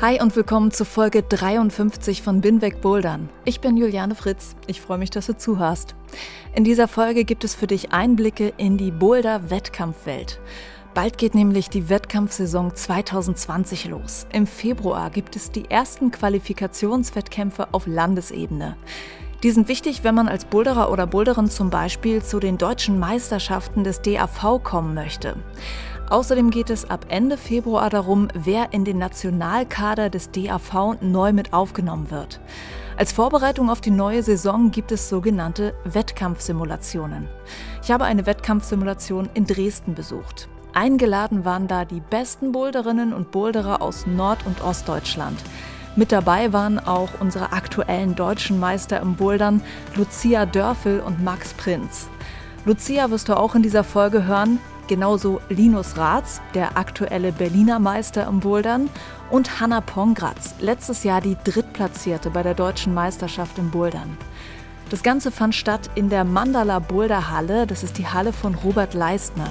Hi und willkommen zu Folge 53 von Binweg Bouldern. Ich bin Juliane Fritz. Ich freue mich, dass du zuhörst. In dieser Folge gibt es für dich Einblicke in die Boulder-Wettkampfwelt. Bald geht nämlich die Wettkampfsaison 2020 los. Im Februar gibt es die ersten Qualifikationswettkämpfe auf Landesebene. Die sind wichtig, wenn man als Boulderer oder Boulderin zum Beispiel zu den deutschen Meisterschaften des DAV kommen möchte. Außerdem geht es ab Ende Februar darum, wer in den Nationalkader des DAV neu mit aufgenommen wird. Als Vorbereitung auf die neue Saison gibt es sogenannte Wettkampfsimulationen. Ich habe eine Wettkampfsimulation in Dresden besucht. Eingeladen waren da die besten Boulderinnen und Boulderer aus Nord- und Ostdeutschland. Mit dabei waren auch unsere aktuellen deutschen Meister im Bouldern, Lucia Dörfel und Max Prinz. Lucia wirst du auch in dieser Folge hören. Genauso Linus Ratz, der aktuelle Berliner Meister im Bouldern, und Hanna Pongratz, letztes Jahr die Drittplatzierte bei der deutschen Meisterschaft im Bouldern. Das Ganze fand statt in der Mandala Boulder Halle, das ist die Halle von Robert Leistner.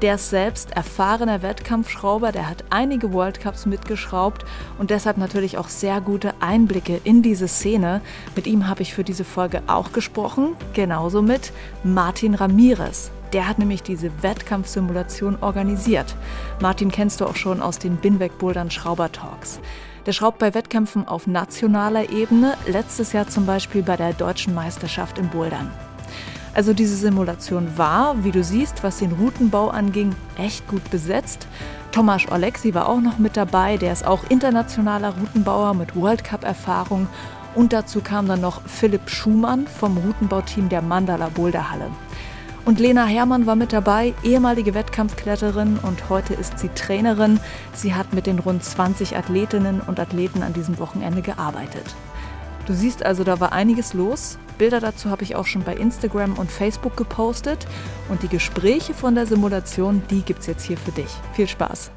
Der ist selbst erfahrener Wettkampfschrauber, der hat einige World Cups mitgeschraubt und deshalb natürlich auch sehr gute Einblicke in diese Szene. Mit ihm habe ich für diese Folge auch gesprochen, genauso mit Martin Ramirez. Der hat nämlich diese Wettkampfsimulation organisiert. Martin kennst du auch schon aus den Binweg Bouldern Schrauber Talks. Der schraubt bei Wettkämpfen auf nationaler Ebene, letztes Jahr zum Beispiel bei der deutschen Meisterschaft im Bouldern. Also diese Simulation war, wie du siehst, was den Routenbau anging, echt gut besetzt. Tomasz Olexi war auch noch mit dabei, der ist auch internationaler Routenbauer mit World Cup Erfahrung und dazu kam dann noch Philipp Schumann vom Routenbauteam der Mandala Boulderhalle. Und Lena Hermann war mit dabei, ehemalige Wettkampfkletterin und heute ist sie Trainerin. Sie hat mit den rund 20 Athletinnen und Athleten an diesem Wochenende gearbeitet. Du siehst also, da war einiges los. Bilder dazu habe ich auch schon bei Instagram und Facebook gepostet. Und die Gespräche von der Simulation, die gibt es jetzt hier für dich. Viel Spaß!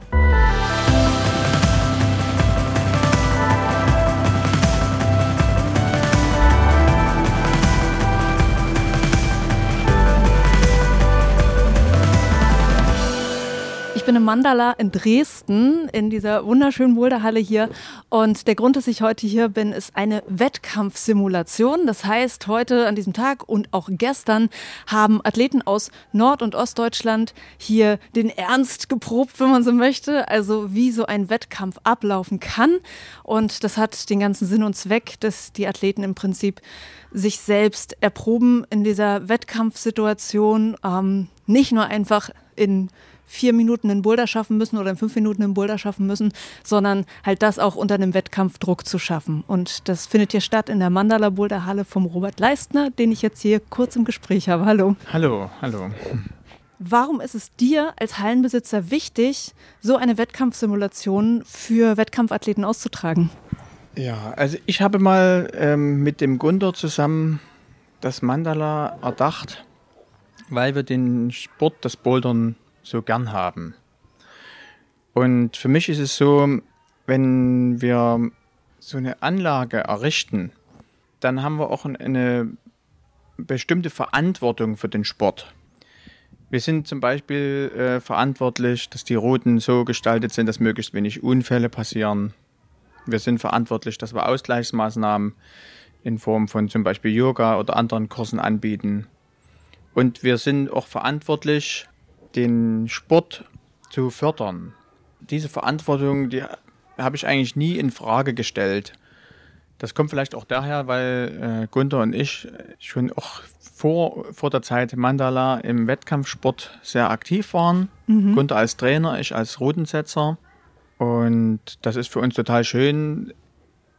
Bin im Mandala in Dresden, in dieser wunderschönen Boulderhalle hier. Und der Grund, dass ich heute hier bin, ist eine Wettkampfsimulation. Das heißt, heute an diesem Tag und auch gestern haben Athleten aus Nord- und Ostdeutschland hier den Ernst geprobt, wenn man so möchte. Also wie so ein Wettkampf ablaufen kann. Und das hat den ganzen Sinn und Zweck, dass die Athleten im Prinzip sich selbst erproben in dieser Wettkampfsituation. Ähm, nicht nur einfach in vier Minuten einen Boulder schaffen müssen oder in fünf Minuten einen Boulder schaffen müssen, sondern halt das auch unter einem Wettkampfdruck zu schaffen. Und das findet hier statt in der Mandala Boulder Halle vom Robert Leistner, den ich jetzt hier kurz im Gespräch habe. Hallo. Hallo, hallo. Warum ist es dir als Hallenbesitzer wichtig, so eine Wettkampfsimulation für Wettkampfathleten auszutragen? Ja, also ich habe mal ähm, mit dem Gunder zusammen das Mandala erdacht, weil wir den Sport, das Bouldern so gern haben. Und für mich ist es so, wenn wir so eine Anlage errichten, dann haben wir auch eine bestimmte Verantwortung für den Sport. Wir sind zum Beispiel äh, verantwortlich, dass die Routen so gestaltet sind, dass möglichst wenig Unfälle passieren. Wir sind verantwortlich, dass wir Ausgleichsmaßnahmen in Form von zum Beispiel Yoga oder anderen Kursen anbieten. Und wir sind auch verantwortlich, den Sport zu fördern. Diese Verantwortung, die habe ich eigentlich nie in Frage gestellt. Das kommt vielleicht auch daher, weil äh, Gunther und ich schon auch vor, vor der Zeit Mandala im Wettkampfsport sehr aktiv waren. Mhm. Gunther als Trainer, ich als Routensetzer. Und das ist für uns total schön,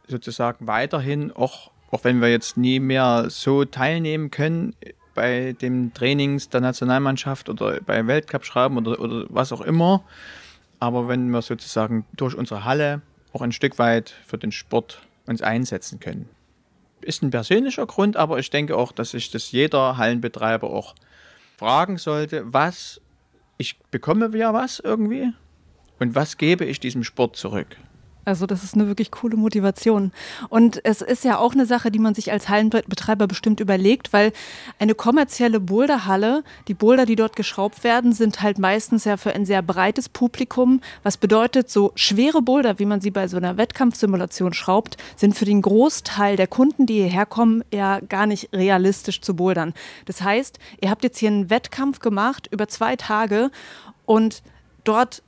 sozusagen weiterhin, auch, auch wenn wir jetzt nie mehr so teilnehmen können, bei den Trainings der Nationalmannschaft oder bei Weltcup schreiben oder, oder was auch immer. Aber wenn wir sozusagen durch unsere Halle auch ein Stück weit für den Sport uns einsetzen können. Ist ein persönlicher Grund, aber ich denke auch, dass sich das jeder Hallenbetreiber auch fragen sollte, was ich bekomme ja was irgendwie und was gebe ich diesem Sport zurück. Also das ist eine wirklich coole Motivation. Und es ist ja auch eine Sache, die man sich als Hallenbetreiber bestimmt überlegt, weil eine kommerzielle Boulderhalle, die Boulder, die dort geschraubt werden, sind halt meistens ja für ein sehr breites Publikum. Was bedeutet, so schwere Boulder, wie man sie bei so einer Wettkampfsimulation schraubt, sind für den Großteil der Kunden, die hierher kommen, ja gar nicht realistisch zu bouldern. Das heißt, ihr habt jetzt hier einen Wettkampf gemacht über zwei Tage und dort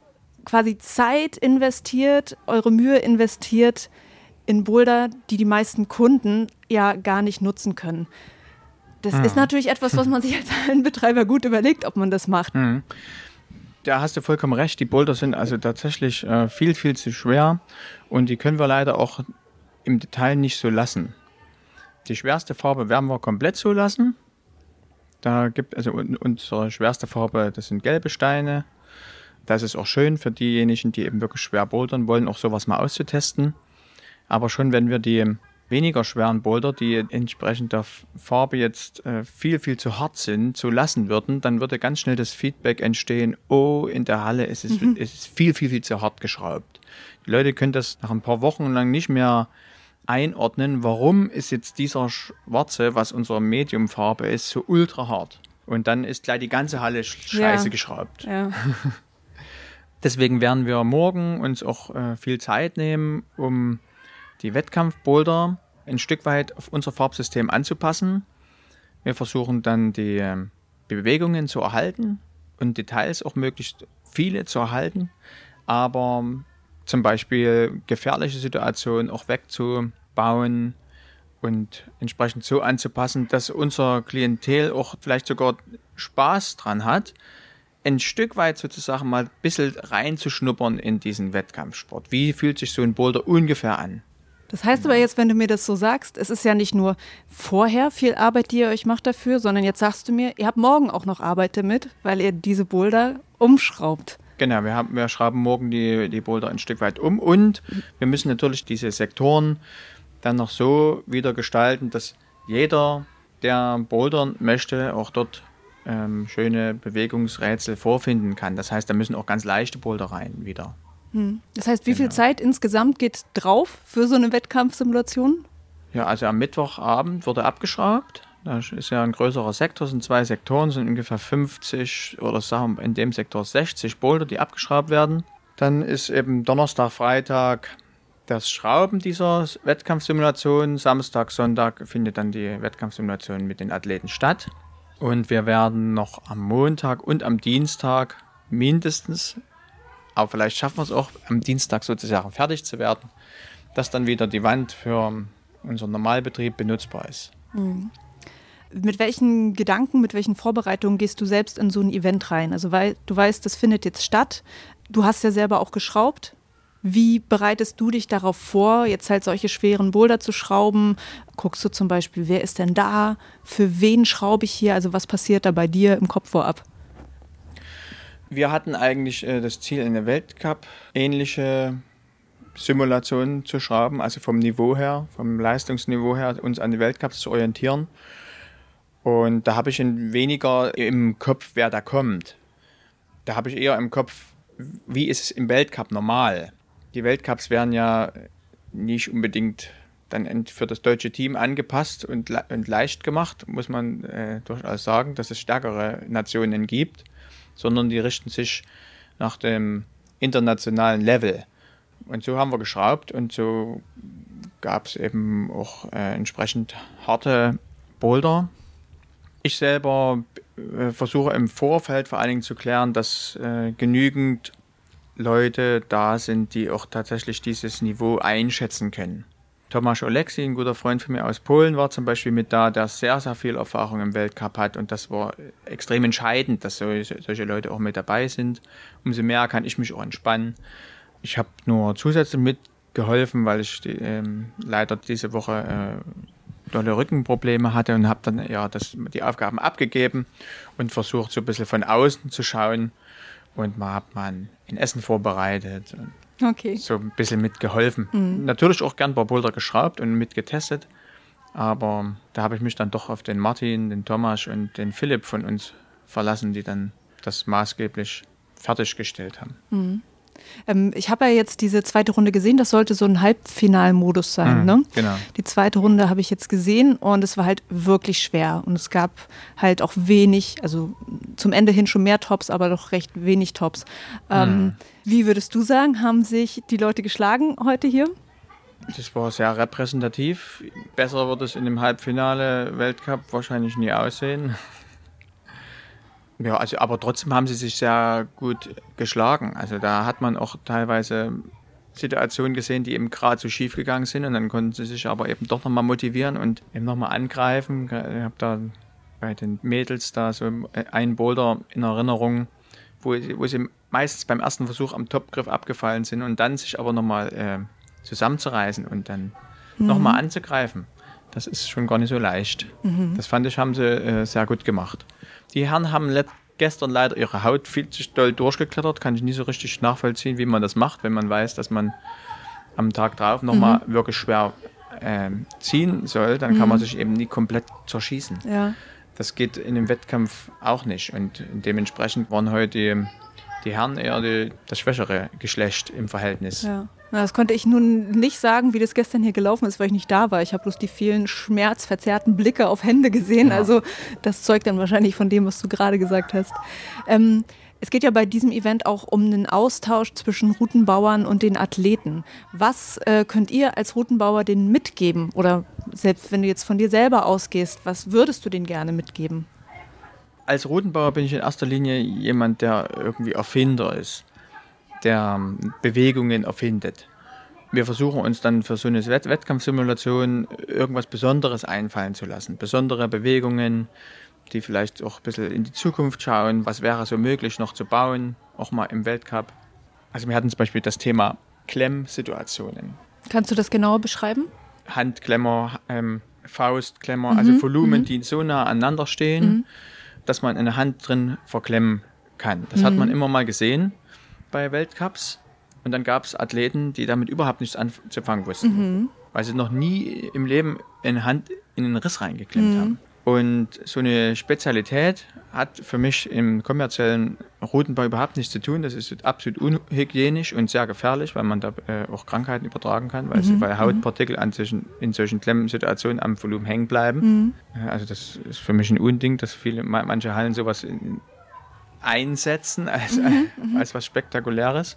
quasi Zeit investiert, eure Mühe investiert in Boulder, die die meisten Kunden ja gar nicht nutzen können. Das mhm. ist natürlich etwas, was man sich als Hallenbetreiber gut überlegt, ob man das macht. Mhm. Da hast du vollkommen recht. Die Boulder sind also tatsächlich äh, viel, viel zu schwer und die können wir leider auch im Detail nicht so lassen. Die schwerste Farbe werden wir komplett so lassen. Da gibt also unsere schwerste Farbe, das sind gelbe Steine. Das ist auch schön für diejenigen, die eben wirklich schwer bouldern wollen, auch sowas mal auszutesten. Aber schon wenn wir die weniger schweren Boulder, die entsprechend der Farbe jetzt äh, viel, viel zu hart sind, zu lassen würden, dann würde ganz schnell das Feedback entstehen, oh, in der Halle ist es, mhm. ist viel, viel, viel zu hart geschraubt. Die Leute können das nach ein paar Wochen lang nicht mehr einordnen, warum ist jetzt dieser Schwarze, was unsere Mediumfarbe ist, so ultra hart. Und dann ist gleich die ganze Halle scheiße ja. geschraubt. Ja. Deswegen werden wir morgen uns auch äh, viel Zeit nehmen, um die Wettkampfboulder ein Stück weit auf unser Farbsystem anzupassen. Wir versuchen dann die äh, Bewegungen zu erhalten und Details auch möglichst viele zu erhalten, aber zum Beispiel gefährliche Situationen auch wegzubauen und entsprechend so anzupassen, dass unser Klientel auch vielleicht sogar Spaß dran hat, ein Stück weit sozusagen mal ein bisschen reinzuschnuppern in diesen Wettkampfsport. Wie fühlt sich so ein Boulder ungefähr an? Das heißt aber jetzt, wenn du mir das so sagst, es ist ja nicht nur vorher viel Arbeit, die ihr euch macht dafür, sondern jetzt sagst du mir, ihr habt morgen auch noch Arbeit damit, weil ihr diese Boulder umschraubt. Genau, wir, haben, wir schrauben morgen die, die Boulder ein Stück weit um und wir müssen natürlich diese Sektoren dann noch so wieder gestalten, dass jeder, der bouldern möchte, auch dort ähm, schöne Bewegungsrätsel vorfinden kann. Das heißt, da müssen auch ganz leichte Boulder rein wieder. Hm. Das heißt, wie genau. viel Zeit insgesamt geht drauf für so eine Wettkampfsimulation? Ja, also am Mittwochabend wurde abgeschraubt. Da ist ja ein größerer Sektor, sind zwei Sektoren, sind ungefähr 50 oder sagen in dem Sektor 60 Boulder, die abgeschraubt werden. Dann ist eben Donnerstag, Freitag das Schrauben dieser Wettkampfsimulation. Samstag, Sonntag findet dann die Wettkampfsimulation mit den Athleten statt. Und wir werden noch am Montag und am Dienstag mindestens, aber vielleicht schaffen wir es auch, am Dienstag sozusagen fertig zu werden, dass dann wieder die Wand für unseren Normalbetrieb benutzbar ist. Mhm. Mit welchen Gedanken, mit welchen Vorbereitungen gehst du selbst in so ein Event rein? Also weil du weißt, das findet jetzt statt. Du hast ja selber auch geschraubt. Wie bereitest du dich darauf vor, jetzt halt solche schweren Boulder zu schrauben? Guckst du zum Beispiel, wer ist denn da? Für wen schraube ich hier? Also was passiert da bei dir im Kopf vorab? Wir hatten eigentlich äh, das Ziel, eine Weltcup-ähnliche Simulation zu schrauben, also vom Niveau her, vom Leistungsniveau her, uns an die Weltcups zu orientieren. Und da habe ich weniger im Kopf, wer da kommt. Da habe ich eher im Kopf, wie ist es im Weltcup normal? Die Weltcups werden ja nicht unbedingt dann für das deutsche Team angepasst und, le und leicht gemacht, muss man äh, durchaus sagen, dass es stärkere Nationen gibt, sondern die richten sich nach dem internationalen Level. Und so haben wir geschraubt und so gab es eben auch äh, entsprechend harte Boulder. Ich selber äh, versuche im Vorfeld vor allen Dingen zu klären, dass äh, genügend Leute da sind, die auch tatsächlich dieses Niveau einschätzen können. Tomasz Oleksi, ein guter Freund von mir aus Polen, war zum Beispiel mit da, der sehr, sehr viel Erfahrung im Weltcup hat und das war extrem entscheidend, dass solche, solche Leute auch mit dabei sind. Umso mehr kann ich mich auch entspannen. Ich habe nur zusätzlich mitgeholfen, weil ich die, ähm, leider diese Woche äh, dolle Rückenprobleme hatte und habe dann ja das, die Aufgaben abgegeben und versucht so ein bisschen von außen zu schauen und man hat man in Essen vorbereitet. okay. so ein bisschen mitgeholfen. Mhm. Natürlich auch gern ein paar Boulder geschraubt und mitgetestet. Aber da habe ich mich dann doch auf den Martin, den Thomas und den Philipp von uns verlassen, die dann das maßgeblich fertiggestellt haben. Mhm. Ähm, ich habe ja jetzt diese zweite Runde gesehen, das sollte so ein Halbfinalmodus sein. Mhm, ne? Genau. Die zweite Runde habe ich jetzt gesehen und es war halt wirklich schwer. Und es gab halt auch wenig, also zum Ende hin schon mehr Tops, aber doch recht wenig Tops. Ähm, mhm. Wie würdest du sagen, haben sich die Leute geschlagen heute hier? Das war sehr repräsentativ. Besser wird es in dem Halbfinale Weltcup wahrscheinlich nie aussehen. Ja, also aber trotzdem haben sie sich sehr gut geschlagen. Also da hat man auch teilweise Situationen gesehen, die eben gerade so schief gegangen sind und dann konnten sie sich aber eben doch nochmal motivieren und eben nochmal angreifen. Ich habe da bei den Mädels da so einen Boulder in Erinnerung, wo, wo sie meistens beim ersten Versuch am Topgriff abgefallen sind und dann sich aber nochmal äh, zusammenzureißen und dann mhm. nochmal anzugreifen. Das ist schon gar nicht so leicht. Mhm. Das fand ich, haben sie äh, sehr gut gemacht. Die Herren haben gestern leider ihre Haut viel zu doll durchgeklettert. Kann ich nie so richtig nachvollziehen, wie man das macht, wenn man weiß, dass man am Tag drauf nochmal mhm. wirklich schwer äh, ziehen soll. Dann mhm. kann man mhm. sich eben nie komplett zerschießen. Ja. Das geht in einem Wettkampf auch nicht. Und dementsprechend waren heute die, die Herren eher die, das schwächere Geschlecht im Verhältnis. Ja. Das konnte ich nun nicht sagen, wie das gestern hier gelaufen ist, weil ich nicht da war. Ich habe bloß die vielen schmerzverzerrten Blicke auf Hände gesehen. Ja. Also das zeugt dann wahrscheinlich von dem, was du gerade gesagt hast. Ähm, es geht ja bei diesem Event auch um den Austausch zwischen Routenbauern und den Athleten. Was äh, könnt ihr als Routenbauer denen mitgeben? Oder selbst wenn du jetzt von dir selber ausgehst, was würdest du denen gerne mitgeben? Als Routenbauer bin ich in erster Linie jemand, der irgendwie Erfinder ist der Bewegungen erfindet. Wir versuchen uns dann für so eine Wett Wettkampfsimulation irgendwas Besonderes einfallen zu lassen. Besondere Bewegungen, die vielleicht auch ein bisschen in die Zukunft schauen. Was wäre so möglich noch zu bauen, auch mal im Weltcup. Also wir hatten zum Beispiel das Thema Klemmsituationen. Kannst du das genauer beschreiben? Handklemmer, ähm, Faustklemmer, mhm. also Volumen, mhm. die so nah aneinander stehen, mhm. dass man eine Hand drin verklemmen kann. Das hat man mhm. immer mal gesehen bei Weltcups. Und dann gab es Athleten, die damit überhaupt nichts anzufangen wussten, mhm. weil sie noch nie im Leben eine Hand in den Riss reingeklemmt mhm. haben. Und so eine Spezialität hat für mich im kommerziellen Routenbau überhaupt nichts zu tun. Das ist absolut unhygienisch und sehr gefährlich, weil man da äh, auch Krankheiten übertragen kann, weil, mhm. sie, weil Hautpartikel an solchen, in solchen Klemmsituationen am Volumen hängen bleiben. Mhm. Also das ist für mich ein Unding, dass viele, manche Hallen sowas in, einsetzen als, mhm, mhm, als was Spektakuläres.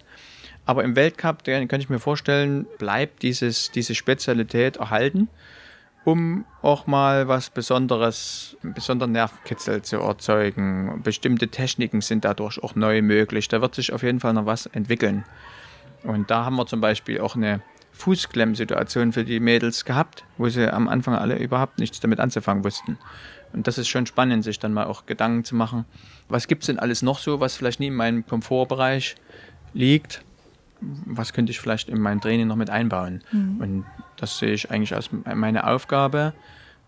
Aber im Weltcup, den kann ich mir vorstellen, bleibt dieses, diese Spezialität erhalten, um auch mal was Besonderes, einen besonderen Nervenkitzel zu erzeugen. Bestimmte Techniken sind dadurch auch neu möglich. Da wird sich auf jeden Fall noch was entwickeln. Und da haben wir zum Beispiel auch eine Fußklemmsituation für die Mädels gehabt, wo sie am Anfang alle überhaupt nichts damit anzufangen wussten. Und das ist schon spannend, sich dann mal auch Gedanken zu machen, was gibt es denn alles noch so, was vielleicht nie in meinem Komfortbereich liegt? Was könnte ich vielleicht in mein Training noch mit einbauen? Mhm. Und das sehe ich eigentlich als meine Aufgabe,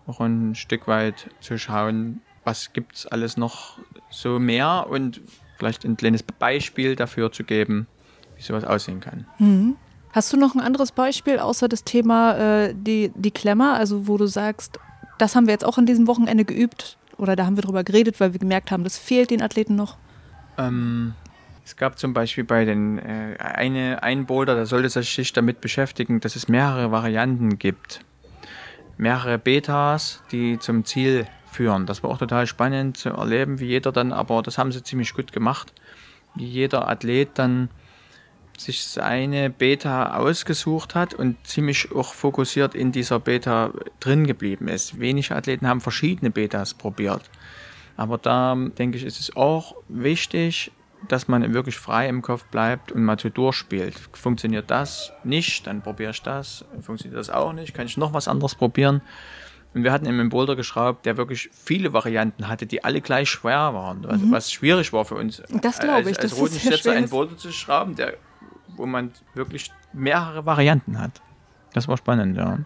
auch ein Stück weit zu schauen, was gibt es alles noch so mehr und vielleicht ein kleines Beispiel dafür zu geben, wie sowas aussehen kann. Mhm. Hast du noch ein anderes Beispiel außer das Thema äh, die, die Klemmer, also wo du sagst, das haben wir jetzt auch an diesem Wochenende geübt oder da haben wir drüber geredet, weil wir gemerkt haben, das fehlt den Athleten noch? Ähm, es gab zum Beispiel bei den äh, eine, ein Boulder, da sollte sich damit beschäftigen, dass es mehrere Varianten gibt. Mehrere Betas, die zum Ziel führen. Das war auch total spannend zu erleben, wie jeder dann, aber das haben sie ziemlich gut gemacht, wie jeder Athlet dann sich seine Beta ausgesucht hat und ziemlich auch fokussiert in dieser Beta drin geblieben ist. Wenige Athleten haben verschiedene Betas probiert. Aber da denke ich, ist es auch wichtig, dass man wirklich frei im Kopf bleibt und mal so durchspielt. Funktioniert das nicht, dann probiere ich das. Funktioniert das auch nicht, kann ich noch was anderes probieren. Und wir hatten eben einen Boulder geschraubt, der wirklich viele Varianten hatte, die alle gleich schwer waren. Was, mhm. was schwierig war für uns. Das glaube ich. Als, als Rotenschätzer einen Boulder zu schrauben, der wo man wirklich mehrere Varianten hat. Das war spannend, ja.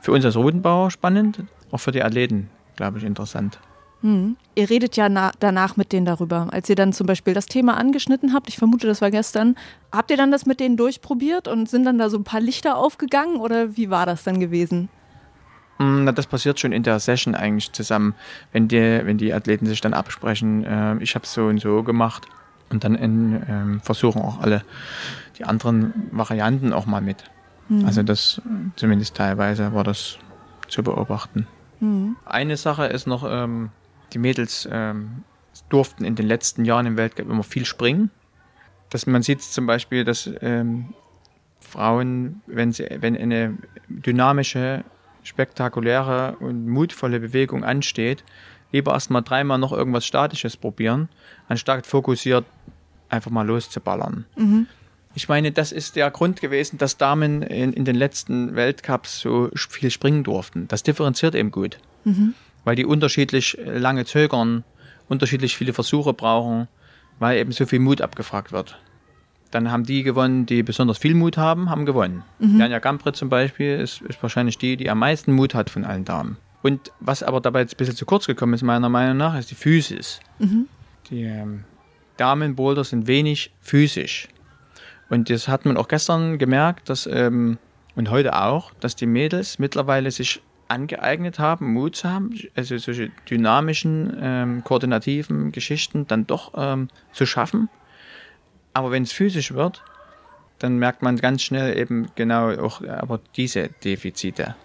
Für uns als Routenbauer spannend, auch für die Athleten, glaube ich, interessant. Hm. Ihr redet ja danach mit denen darüber. Als ihr dann zum Beispiel das Thema angeschnitten habt, ich vermute, das war gestern, habt ihr dann das mit denen durchprobiert und sind dann da so ein paar Lichter aufgegangen oder wie war das dann gewesen? Hm, na, das passiert schon in der Session eigentlich zusammen, wenn die, wenn die Athleten sich dann absprechen, äh, ich habe es so und so gemacht und dann in, äh, versuchen auch alle die anderen Varianten auch mal mit. Mhm. Also das zumindest teilweise war das zu beobachten. Mhm. Eine Sache ist noch, ähm, die Mädels ähm, durften in den letzten Jahren im Weltcup immer viel springen. Dass man sieht zum Beispiel, dass ähm, Frauen, wenn, sie, wenn eine dynamische, spektakuläre und mutvolle Bewegung ansteht, lieber erstmal dreimal noch irgendwas Statisches probieren, anstatt fokussiert einfach mal loszuballern. Mhm. Ich meine, das ist der Grund gewesen, dass Damen in, in den letzten Weltcups so viel springen durften. Das differenziert eben gut. Mhm. Weil die unterschiedlich lange zögern, unterschiedlich viele Versuche brauchen, weil eben so viel Mut abgefragt wird. Dann haben die gewonnen, die besonders viel Mut haben, haben gewonnen. Mhm. Janja Gampre zum Beispiel ist, ist wahrscheinlich die, die am meisten Mut hat von allen Damen. Und was aber dabei ein bisschen zu kurz gekommen ist, meiner Meinung nach, ist die Physis. Mhm. Die ähm, Damenboulder sind wenig physisch. Und das hat man auch gestern gemerkt, dass, ähm, und heute auch, dass die Mädels mittlerweile sich angeeignet haben, Mut zu haben, also solche dynamischen, ähm, koordinativen Geschichten dann doch ähm, zu schaffen. Aber wenn es physisch wird, dann merkt man ganz schnell eben genau auch aber diese Defizite.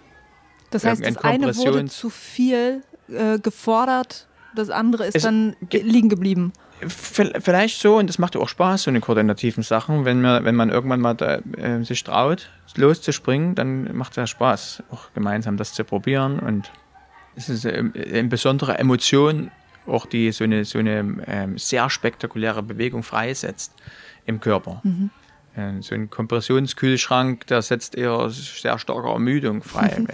Das heißt, das eine wurde zu viel äh, gefordert, das andere ist es dann liegen geblieben. Vielleicht so, und das macht auch Spaß, so eine koordinativen Sachen. Wenn man, wenn man irgendwann mal da, äh, sich traut, loszuspringen, dann macht es ja Spaß, auch gemeinsam das zu probieren. Und es ist eine, eine besondere Emotion, auch die so eine, so eine ähm, sehr spektakuläre Bewegung freisetzt im Körper. Mhm. Äh, so ein Kompressionskühlschrank, der setzt eher sehr starke Ermüdung frei.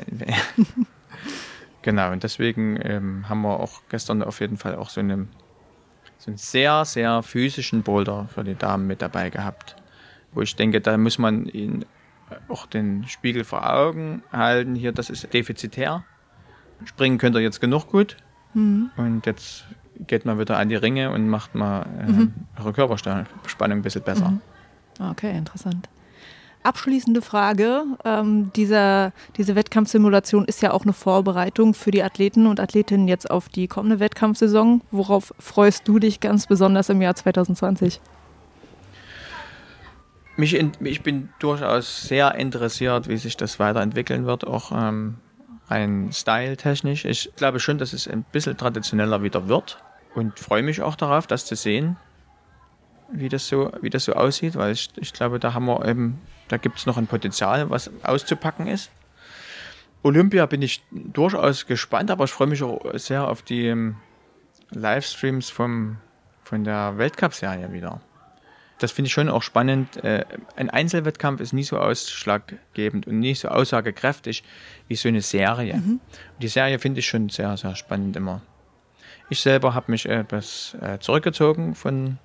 genau, und deswegen ähm, haben wir auch gestern auf jeden Fall auch so eine so einen sehr, sehr physischen Boulder für die Damen mit dabei gehabt. Wo ich denke, da muss man ihnen auch den Spiegel vor Augen halten. Hier, das ist defizitär. Springen könnt ihr jetzt genug gut. Mhm. Und jetzt geht man wieder an die Ringe und macht mal äh, mhm. eure Körperspannung ein bisschen besser. Mhm. Okay, interessant abschließende Frage. Ähm, dieser, diese Wettkampfsimulation ist ja auch eine Vorbereitung für die Athleten und Athletinnen jetzt auf die kommende Wettkampfsaison. Worauf freust du dich ganz besonders im Jahr 2020? Mich in, ich bin durchaus sehr interessiert, wie sich das weiterentwickeln wird, auch ähm, rein styletechnisch. Ich glaube schon, dass es ein bisschen traditioneller wieder wird und freue mich auch darauf, das zu sehen, wie das so, wie das so aussieht, weil ich, ich glaube, da haben wir eben da gibt es noch ein Potenzial, was auszupacken ist. Olympia bin ich durchaus gespannt, aber ich freue mich auch sehr auf die ähm, Livestreams vom, von der Weltcup-Serie wieder. Das finde ich schon auch spannend. Äh, ein Einzelwettkampf ist nie so ausschlaggebend und nicht so aussagekräftig wie so eine Serie. Mhm. Die Serie finde ich schon sehr, sehr spannend immer. Ich selber habe mich etwas äh, zurückgezogen von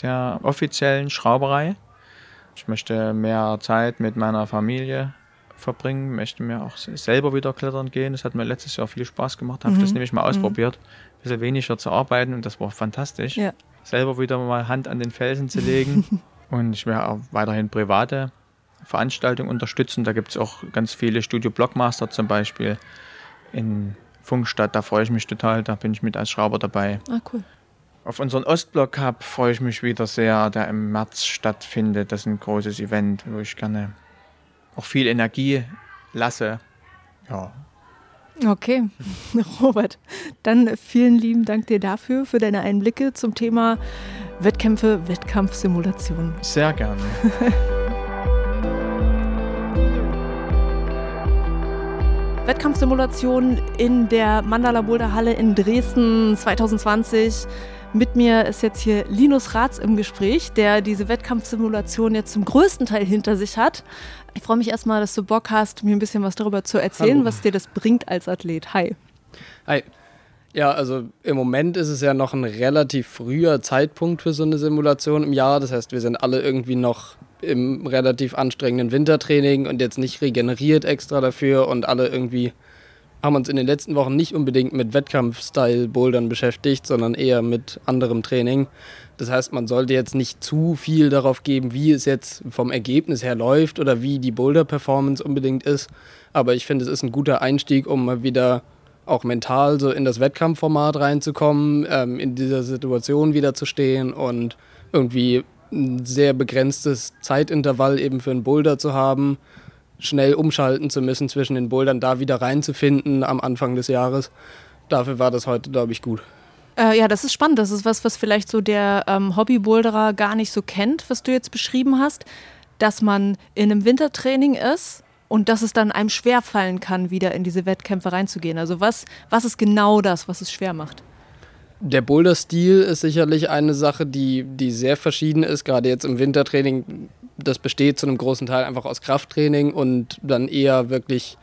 der offiziellen Schrauberei ich möchte mehr Zeit mit meiner Familie verbringen, möchte mir auch selber wieder klettern gehen. Das hat mir letztes Jahr viel Spaß gemacht, habe mhm. ich das nämlich mal mhm. ausprobiert. Ein bisschen weniger zu arbeiten und das war fantastisch. Ja. Selber wieder mal Hand an den Felsen zu legen. und ich werde auch weiterhin private Veranstaltungen unterstützen. Da gibt es auch ganz viele Studio Blockmaster zum Beispiel in Funkstadt. Da freue ich mich total. Da bin ich mit als Schrauber dabei. Ah, cool. Auf unseren Ostblock Cup freue ich mich wieder sehr, der im März stattfindet. Das ist ein großes Event, wo ich gerne auch viel Energie lasse. Ja. Okay, Robert, dann vielen lieben Dank dir dafür, für deine Einblicke zum Thema Wettkämpfe, Wettkampfsimulation. Sehr gerne. Wettkampfsimulation in der Mandala Boulder Halle in Dresden 2020. Mit mir ist jetzt hier Linus Ratz im Gespräch, der diese Wettkampfsimulation jetzt zum größten Teil hinter sich hat. Ich freue mich erstmal, dass du Bock hast, mir ein bisschen was darüber zu erzählen, Hallo. was dir das bringt als Athlet. Hi. Hi. Ja, also im Moment ist es ja noch ein relativ früher Zeitpunkt für so eine Simulation im Jahr. Das heißt, wir sind alle irgendwie noch im relativ anstrengenden Wintertraining und jetzt nicht regeneriert extra dafür und alle irgendwie haben uns in den letzten Wochen nicht unbedingt mit Wettkampf-Style-Bouldern beschäftigt, sondern eher mit anderem Training. Das heißt, man sollte jetzt nicht zu viel darauf geben, wie es jetzt vom Ergebnis her läuft oder wie die Boulder-Performance unbedingt ist. Aber ich finde, es ist ein guter Einstieg, um mal wieder auch mental so in das Wettkampfformat reinzukommen, ähm, in dieser Situation wieder zu stehen und irgendwie ein sehr begrenztes Zeitintervall eben für einen Boulder zu haben, schnell umschalten zu müssen zwischen den Bouldern, da wieder reinzufinden am Anfang des Jahres. Dafür war das heute, glaube ich, gut. Äh, ja, das ist spannend. Das ist was, was vielleicht so der ähm, Hobby-Boulderer gar nicht so kennt, was du jetzt beschrieben hast, dass man in einem Wintertraining ist und dass es dann einem schwerfallen kann, wieder in diese Wettkämpfe reinzugehen. Also was, was ist genau das, was es schwer macht? Der Boulder-Stil ist sicherlich eine Sache, die, die sehr verschieden ist, gerade jetzt im Wintertraining. Das besteht zu einem großen Teil einfach aus Krafttraining und dann eher wirklich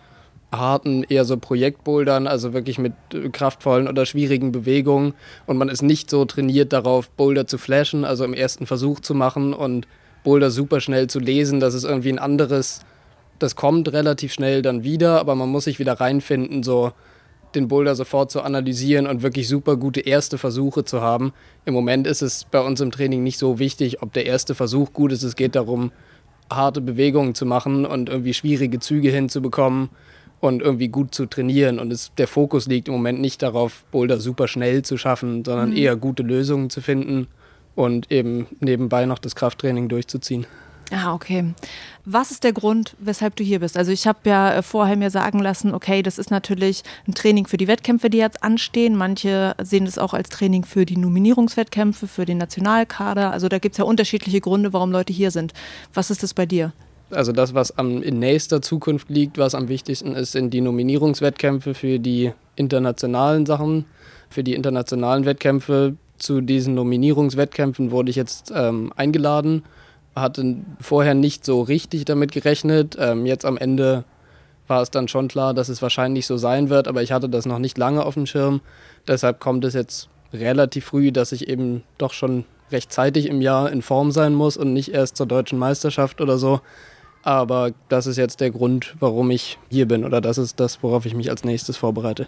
harten, eher so Projektbouldern, also wirklich mit kraftvollen oder schwierigen Bewegungen. Und man ist nicht so trainiert darauf, Boulder zu flashen, also im ersten Versuch zu machen und Boulder super schnell zu lesen. Das ist irgendwie ein anderes, das kommt relativ schnell dann wieder, aber man muss sich wieder reinfinden, so den Boulder sofort zu analysieren und wirklich super gute erste Versuche zu haben. Im Moment ist es bei uns im Training nicht so wichtig, ob der erste Versuch gut ist. Es geht darum, harte Bewegungen zu machen und irgendwie schwierige Züge hinzubekommen und irgendwie gut zu trainieren. Und es, der Fokus liegt im Moment nicht darauf, Boulder super schnell zu schaffen, sondern mhm. eher gute Lösungen zu finden und eben nebenbei noch das Krafttraining durchzuziehen. Ah, okay. Was ist der Grund, weshalb du hier bist? Also ich habe ja äh, vorher mir sagen lassen, okay, das ist natürlich ein Training für die Wettkämpfe, die jetzt anstehen. Manche sehen es auch als Training für die Nominierungswettkämpfe, für den Nationalkader. Also da gibt es ja unterschiedliche Gründe, warum Leute hier sind. Was ist das bei dir? Also das, was am, in nächster Zukunft liegt, was am wichtigsten ist, sind die Nominierungswettkämpfe für die internationalen Sachen, für die internationalen Wettkämpfe. Zu diesen Nominierungswettkämpfen wurde ich jetzt ähm, eingeladen hatte vorher nicht so richtig damit gerechnet. Ähm, jetzt am Ende war es dann schon klar, dass es wahrscheinlich so sein wird, aber ich hatte das noch nicht lange auf dem Schirm. Deshalb kommt es jetzt relativ früh, dass ich eben doch schon rechtzeitig im Jahr in Form sein muss und nicht erst zur deutschen Meisterschaft oder so. Aber das ist jetzt der Grund, warum ich hier bin oder das ist das, worauf ich mich als nächstes vorbereite.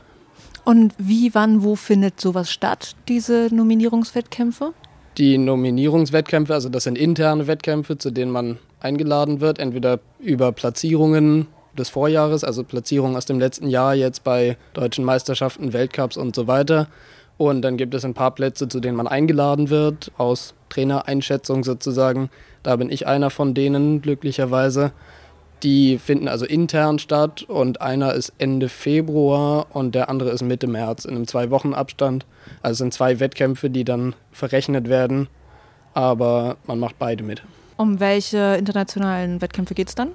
Und wie, wann, wo findet sowas statt, diese Nominierungswettkämpfe? Die Nominierungswettkämpfe, also das sind interne Wettkämpfe, zu denen man eingeladen wird, entweder über Platzierungen des Vorjahres, also Platzierungen aus dem letzten Jahr jetzt bei deutschen Meisterschaften, Weltcups und so weiter. Und dann gibt es ein paar Plätze, zu denen man eingeladen wird, aus Trainereinschätzung sozusagen. Da bin ich einer von denen, glücklicherweise. Die finden also intern statt und einer ist Ende Februar und der andere ist Mitte März in einem Zwei-Wochen-Abstand. Also es sind zwei Wettkämpfe, die dann verrechnet werden, aber man macht beide mit. Um welche internationalen Wettkämpfe geht es dann?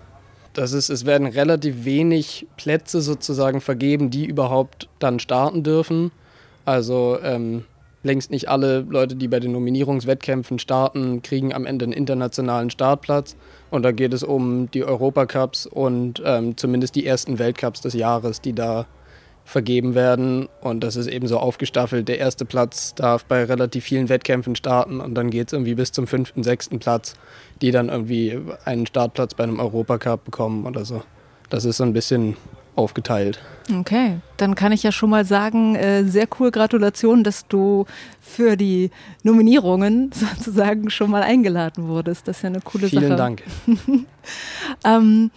Das ist, es werden relativ wenig Plätze sozusagen vergeben, die überhaupt dann starten dürfen. Also ähm, längst nicht alle Leute, die bei den Nominierungswettkämpfen starten, kriegen am Ende einen internationalen Startplatz. Und da geht es um die Europacups und ähm, zumindest die ersten Weltcups des Jahres, die da vergeben werden. Und das ist eben so aufgestaffelt. Der erste Platz darf bei relativ vielen Wettkämpfen starten und dann geht es irgendwie bis zum fünften, sechsten Platz, die dann irgendwie einen Startplatz bei einem Europacup bekommen oder so. Das ist so ein bisschen aufgeteilt. Okay, dann kann ich ja schon mal sagen, äh, sehr cool, Gratulation, dass du für die Nominierungen sozusagen schon mal eingeladen wurdest. Das ist ja eine coole Vielen Sache. Dank. ähm,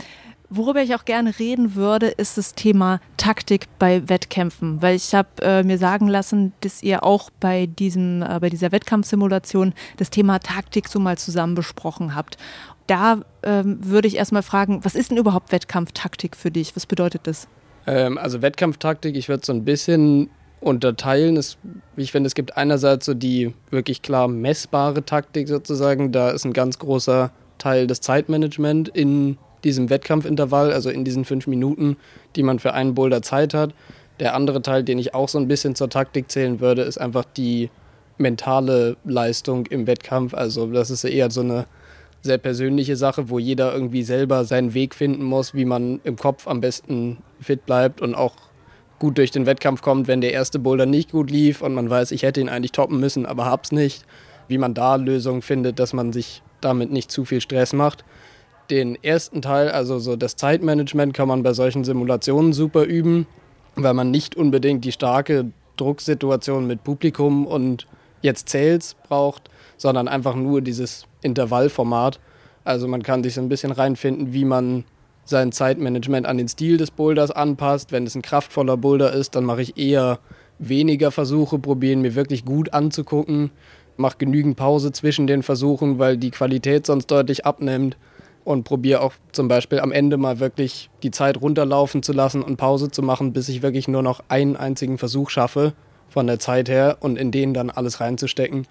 Worüber ich auch gerne reden würde, ist das Thema Taktik bei Wettkämpfen, weil ich habe äh, mir sagen lassen, dass ihr auch bei diesem, äh, bei dieser Wettkampfsimulation das Thema Taktik so mal zusammen besprochen habt da ähm, würde ich erstmal fragen, was ist denn überhaupt Wettkampftaktik für dich? Was bedeutet das? Ähm, also Wettkampftaktik, ich würde so ein bisschen unterteilen. Es, ich finde, es gibt einerseits so die wirklich klar messbare Taktik sozusagen. Da ist ein ganz großer Teil des Zeitmanagement in diesem Wettkampfintervall, also in diesen fünf Minuten, die man für einen Boulder Zeit hat. Der andere Teil, den ich auch so ein bisschen zur Taktik zählen würde, ist einfach die mentale Leistung im Wettkampf. Also das ist eher so eine sehr persönliche Sache, wo jeder irgendwie selber seinen Weg finden muss, wie man im Kopf am besten fit bleibt und auch gut durch den Wettkampf kommt, wenn der erste Boulder nicht gut lief und man weiß, ich hätte ihn eigentlich toppen müssen, aber hab's nicht. Wie man da Lösungen findet, dass man sich damit nicht zu viel Stress macht. Den ersten Teil, also so das Zeitmanagement, kann man bei solchen Simulationen super üben. weil man nicht unbedingt die starke Drucksituation mit Publikum und jetzt zählt's braucht, sondern einfach nur dieses Intervallformat. Also man kann sich so ein bisschen reinfinden, wie man sein Zeitmanagement an den Stil des Boulders anpasst. Wenn es ein kraftvoller Boulder ist, dann mache ich eher weniger Versuche, probieren mir wirklich gut anzugucken, mache genügend Pause zwischen den Versuchen, weil die Qualität sonst deutlich abnimmt und probiere auch zum Beispiel am Ende mal wirklich die Zeit runterlaufen zu lassen und Pause zu machen, bis ich wirklich nur noch einen einzigen Versuch schaffe von der Zeit her und in den dann alles reinzustecken.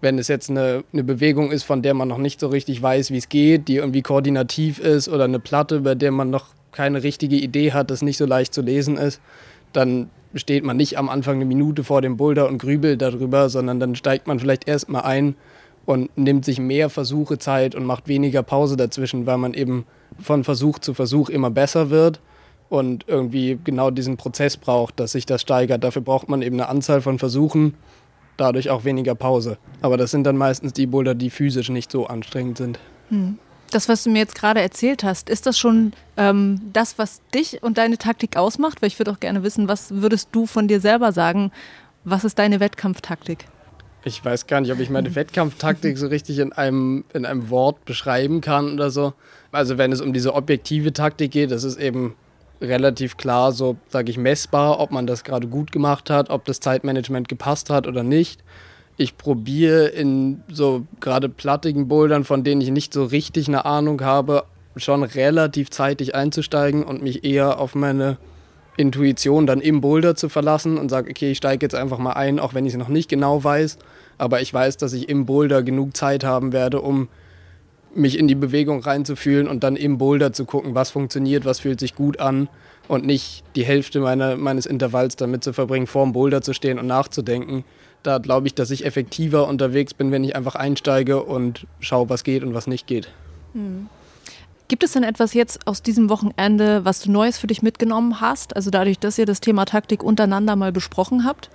Wenn es jetzt eine, eine Bewegung ist, von der man noch nicht so richtig weiß, wie es geht, die irgendwie koordinativ ist oder eine Platte, bei der man noch keine richtige Idee hat, das nicht so leicht zu lesen ist, dann steht man nicht am Anfang eine Minute vor dem Boulder und grübelt darüber, sondern dann steigt man vielleicht erstmal ein und nimmt sich mehr Versuche Zeit und macht weniger Pause dazwischen, weil man eben von Versuch zu Versuch immer besser wird und irgendwie genau diesen Prozess braucht, dass sich das steigert. Dafür braucht man eben eine Anzahl von Versuchen, dadurch auch weniger Pause. Aber das sind dann meistens die Boulder, die physisch nicht so anstrengend sind. Hm. Das, was du mir jetzt gerade erzählt hast, ist das schon ähm, das, was dich und deine Taktik ausmacht? Weil ich würde auch gerne wissen, was würdest du von dir selber sagen? Was ist deine Wettkampftaktik? Ich weiß gar nicht, ob ich meine Wettkampftaktik so richtig in einem, in einem Wort beschreiben kann oder so. Also wenn es um diese objektive Taktik geht, das ist eben relativ klar, so sage ich, messbar, ob man das gerade gut gemacht hat, ob das Zeitmanagement gepasst hat oder nicht. Ich probiere in so gerade plattigen Bouldern, von denen ich nicht so richtig eine Ahnung habe, schon relativ zeitig einzusteigen und mich eher auf meine Intuition dann im Boulder zu verlassen und sage, okay, ich steige jetzt einfach mal ein, auch wenn ich es noch nicht genau weiß, aber ich weiß, dass ich im Boulder genug Zeit haben werde, um mich in die Bewegung reinzufühlen und dann im Boulder zu gucken, was funktioniert, was fühlt sich gut an und nicht die Hälfte meiner, meines Intervalls damit zu verbringen, vor dem Boulder zu stehen und nachzudenken, da glaube ich, dass ich effektiver unterwegs bin, wenn ich einfach einsteige und schaue, was geht und was nicht geht. Hm. Gibt es denn etwas jetzt aus diesem Wochenende, was du Neues für dich mitgenommen hast? Also dadurch, dass ihr das Thema Taktik untereinander mal besprochen habt?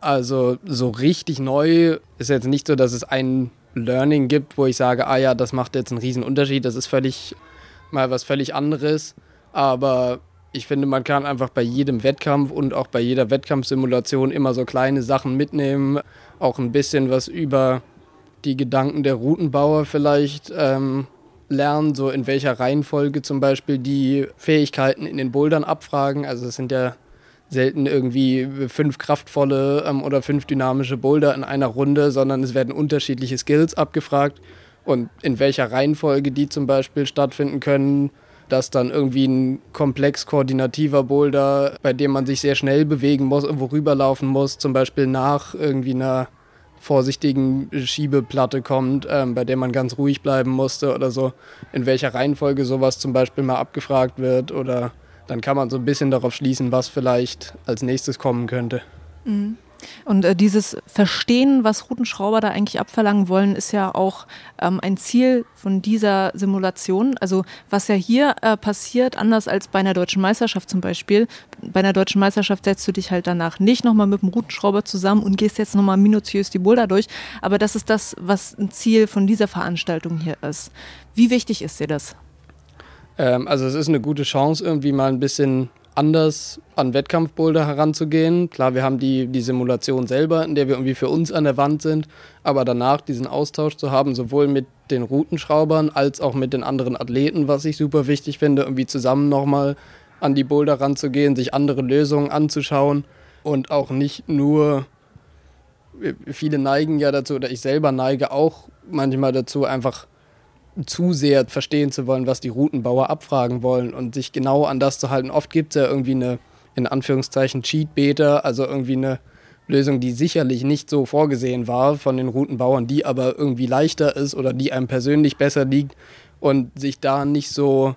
Also so richtig neu ist jetzt nicht so, dass es ein Learning gibt, wo ich sage, ah ja, das macht jetzt einen riesen Unterschied. Das ist völlig mal was völlig anderes. Aber ich finde, man kann einfach bei jedem Wettkampf und auch bei jeder Wettkampfsimulation immer so kleine Sachen mitnehmen, auch ein bisschen was über die Gedanken der Routenbauer vielleicht ähm, lernen, so in welcher Reihenfolge zum Beispiel die Fähigkeiten in den Bouldern abfragen. Also es sind ja selten irgendwie fünf kraftvolle ähm, oder fünf dynamische Boulder in einer Runde, sondern es werden unterschiedliche Skills abgefragt. Und in welcher Reihenfolge die zum Beispiel stattfinden können dass dann irgendwie ein komplex koordinativer Boulder, bei dem man sich sehr schnell bewegen muss, irgendwo rüberlaufen muss, zum Beispiel nach irgendwie einer vorsichtigen Schiebeplatte kommt, ähm, bei der man ganz ruhig bleiben musste oder so, in welcher Reihenfolge sowas zum Beispiel mal abgefragt wird oder dann kann man so ein bisschen darauf schließen, was vielleicht als nächstes kommen könnte. Mhm. Und äh, dieses Verstehen, was Routenschrauber da eigentlich abverlangen wollen, ist ja auch ähm, ein Ziel von dieser Simulation. Also was ja hier äh, passiert, anders als bei einer deutschen Meisterschaft zum Beispiel. Bei einer deutschen Meisterschaft setzt du dich halt danach nicht nochmal mit dem Routenschrauber zusammen und gehst jetzt nochmal minutiös die Boulder durch. Aber das ist das, was ein Ziel von dieser Veranstaltung hier ist. Wie wichtig ist dir das? Ähm, also es ist eine gute Chance, irgendwie mal ein bisschen anders an Wettkampfboulder heranzugehen. Klar, wir haben die, die Simulation selber, in der wir irgendwie für uns an der Wand sind, aber danach diesen Austausch zu haben, sowohl mit den Routenschraubern als auch mit den anderen Athleten, was ich super wichtig finde, irgendwie zusammen nochmal an die Boulder ranzugehen, sich andere Lösungen anzuschauen und auch nicht nur, viele neigen ja dazu, oder ich selber neige auch manchmal dazu, einfach zu sehr verstehen zu wollen, was die Routenbauer abfragen wollen und sich genau an das zu halten. Oft gibt es ja irgendwie eine, in Anführungszeichen, Cheat-Beta, also irgendwie eine Lösung, die sicherlich nicht so vorgesehen war von den Routenbauern, die aber irgendwie leichter ist oder die einem persönlich besser liegt und sich da nicht so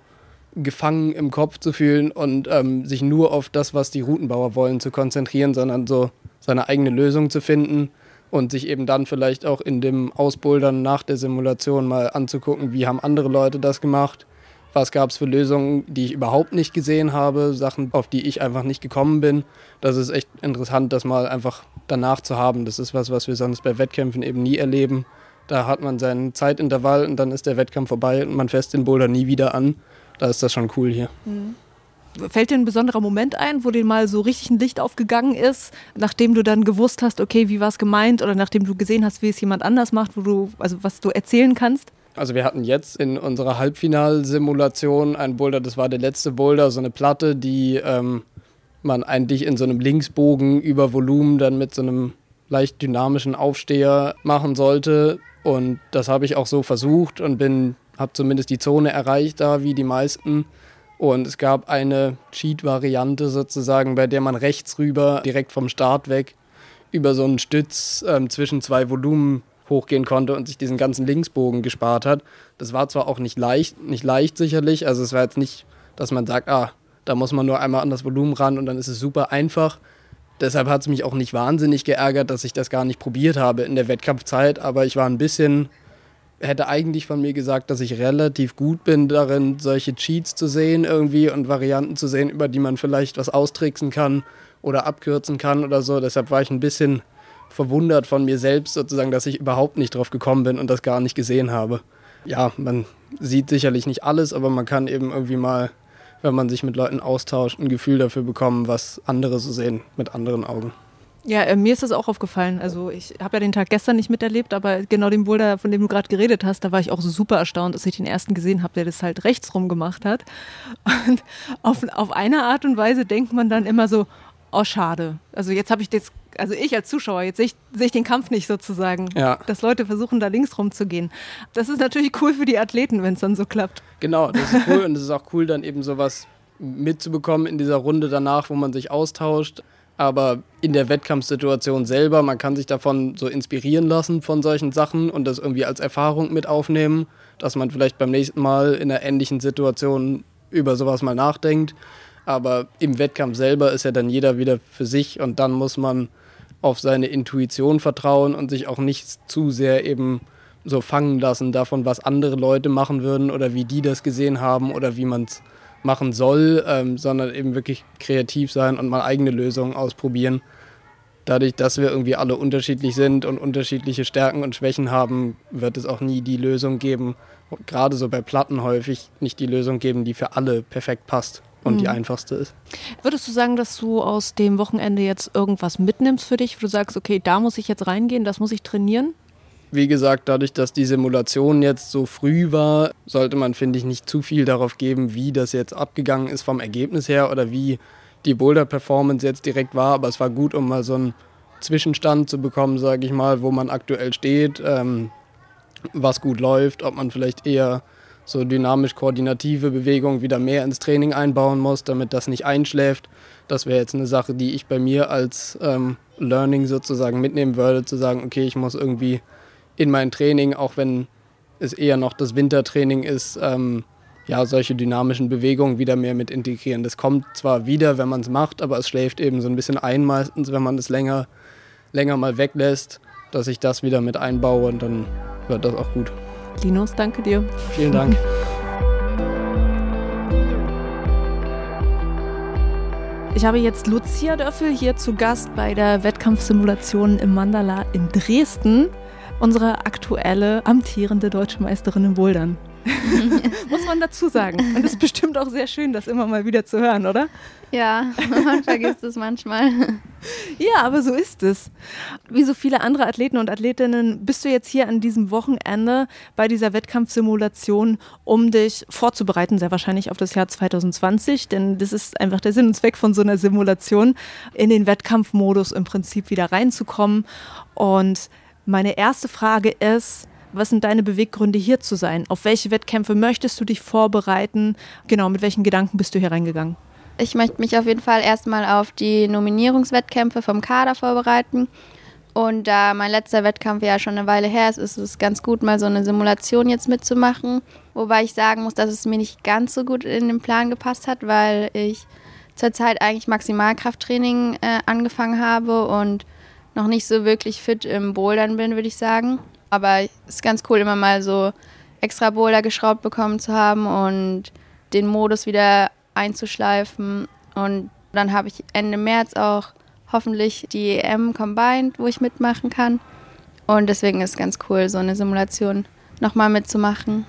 gefangen im Kopf zu fühlen und ähm, sich nur auf das, was die Routenbauer wollen, zu konzentrieren, sondern so seine eigene Lösung zu finden und sich eben dann vielleicht auch in dem Ausbouldern nach der Simulation mal anzugucken, wie haben andere Leute das gemacht, was gab es für Lösungen, die ich überhaupt nicht gesehen habe, Sachen, auf die ich einfach nicht gekommen bin. Das ist echt interessant, das mal einfach danach zu haben. Das ist was, was wir sonst bei Wettkämpfen eben nie erleben. Da hat man seinen Zeitintervall und dann ist der Wettkampf vorbei und man fässt den Boulder nie wieder an. Da ist das schon cool hier. Mhm. Fällt dir ein besonderer Moment ein, wo dir mal so richtig ein Licht aufgegangen ist, nachdem du dann gewusst hast, okay, wie war es gemeint oder nachdem du gesehen hast, wie es jemand anders macht, wo du, also was du erzählen kannst? Also wir hatten jetzt in unserer Halbfinalsimulation ein Boulder, das war der letzte Boulder, so eine Platte, die ähm, man eigentlich in so einem Linksbogen über Volumen dann mit so einem leicht dynamischen Aufsteher machen sollte. Und das habe ich auch so versucht und bin, habe zumindest die Zone erreicht da, wie die meisten. Und es gab eine Cheat-Variante sozusagen, bei der man rechts rüber, direkt vom Start weg, über so einen Stütz ähm, zwischen zwei Volumen hochgehen konnte und sich diesen ganzen Linksbogen gespart hat. Das war zwar auch nicht leicht, nicht leicht sicherlich, also es war jetzt nicht, dass man sagt, ah, da muss man nur einmal an das Volumen ran und dann ist es super einfach. Deshalb hat es mich auch nicht wahnsinnig geärgert, dass ich das gar nicht probiert habe in der Wettkampfzeit, aber ich war ein bisschen, hätte eigentlich von mir gesagt, dass ich relativ gut bin darin, solche Cheats zu sehen irgendwie und Varianten zu sehen, über die man vielleicht was austricksen kann oder abkürzen kann oder so. Deshalb war ich ein bisschen verwundert von mir selbst sozusagen, dass ich überhaupt nicht drauf gekommen bin und das gar nicht gesehen habe. Ja, man sieht sicherlich nicht alles, aber man kann eben irgendwie mal, wenn man sich mit Leuten austauscht, ein Gefühl dafür bekommen, was andere so sehen mit anderen Augen. Ja, äh, mir ist das auch aufgefallen. Also ich habe ja den Tag gestern nicht miterlebt, aber genau den Boulder, von dem du gerade geredet hast, da war ich auch super erstaunt, dass ich den ersten gesehen habe, der das halt rechts rum gemacht hat. Und auf, auf eine Art und Weise denkt man dann immer so, oh schade. Also jetzt habe ich das also ich als Zuschauer, jetzt sehe ich, sehe ich den Kampf nicht sozusagen, ja. dass Leute versuchen, da links rumzugehen. Das ist natürlich cool für die Athleten, wenn es dann so klappt. Genau, das ist cool und es ist auch cool, dann eben sowas mitzubekommen in dieser Runde danach, wo man sich austauscht. Aber in der Wettkampfsituation selber, man kann sich davon so inspirieren lassen von solchen Sachen und das irgendwie als Erfahrung mit aufnehmen, dass man vielleicht beim nächsten Mal in einer ähnlichen Situation über sowas mal nachdenkt. Aber im Wettkampf selber ist ja dann jeder wieder für sich und dann muss man auf seine Intuition vertrauen und sich auch nicht zu sehr eben so fangen lassen davon, was andere Leute machen würden oder wie die das gesehen haben oder wie man es machen soll, ähm, sondern eben wirklich kreativ sein und mal eigene Lösungen ausprobieren. Dadurch, dass wir irgendwie alle unterschiedlich sind und unterschiedliche Stärken und Schwächen haben, wird es auch nie die Lösung geben, gerade so bei Platten häufig nicht die Lösung geben, die für alle perfekt passt und mhm. die einfachste ist. Würdest du sagen, dass du aus dem Wochenende jetzt irgendwas mitnimmst für dich, wo du sagst, okay, da muss ich jetzt reingehen, das muss ich trainieren? Wie gesagt, dadurch, dass die Simulation jetzt so früh war, sollte man, finde ich, nicht zu viel darauf geben, wie das jetzt abgegangen ist vom Ergebnis her oder wie die Boulder-Performance jetzt direkt war. Aber es war gut, um mal so einen Zwischenstand zu bekommen, sage ich mal, wo man aktuell steht, ähm, was gut läuft, ob man vielleicht eher so dynamisch-koordinative Bewegungen wieder mehr ins Training einbauen muss, damit das nicht einschläft. Das wäre jetzt eine Sache, die ich bei mir als ähm, Learning sozusagen mitnehmen würde, zu sagen, okay, ich muss irgendwie in mein Training, auch wenn es eher noch das Wintertraining ist, ähm, ja, solche dynamischen Bewegungen wieder mehr mit integrieren. Das kommt zwar wieder, wenn man es macht, aber es schläft eben so ein bisschen ein meistens, wenn man es länger, länger mal weglässt, dass ich das wieder mit einbaue und dann wird das auch gut. Linus, danke dir. Vielen Dank. Ich habe jetzt Lucia Döffel hier zu Gast bei der Wettkampfsimulation im Mandala in Dresden, unsere aktuelle amtierende deutsche Meisterin im Bouldern. Muss man dazu sagen. Und es ist bestimmt auch sehr schön, das immer mal wieder zu hören, oder? Ja, man vergisst es manchmal. Ja, aber so ist es. Wie so viele andere Athleten und Athletinnen bist du jetzt hier an diesem Wochenende bei dieser Wettkampfsimulation, um dich vorzubereiten, sehr wahrscheinlich auf das Jahr 2020, denn das ist einfach der Sinn und Zweck von so einer Simulation, in den Wettkampfmodus im Prinzip wieder reinzukommen. Und meine erste Frage ist, was sind deine Beweggründe, hier zu sein? Auf welche Wettkämpfe möchtest du dich vorbereiten? Genau, mit welchen Gedanken bist du hier reingegangen? Ich möchte mich auf jeden Fall erstmal auf die Nominierungswettkämpfe vom Kader vorbereiten. Und da mein letzter Wettkampf ja schon eine Weile her ist, ist es ganz gut, mal so eine Simulation jetzt mitzumachen. Wobei ich sagen muss, dass es mir nicht ganz so gut in den Plan gepasst hat, weil ich zurzeit eigentlich Maximalkrafttraining äh, angefangen habe und noch nicht so wirklich fit im Bouldern bin, würde ich sagen. Aber es ist ganz cool, immer mal so extra Boulder geschraubt bekommen zu haben und den Modus wieder einzuschleifen. Und dann habe ich Ende März auch hoffentlich die EM Combined, wo ich mitmachen kann. Und deswegen ist es ganz cool, so eine Simulation nochmal mitzumachen.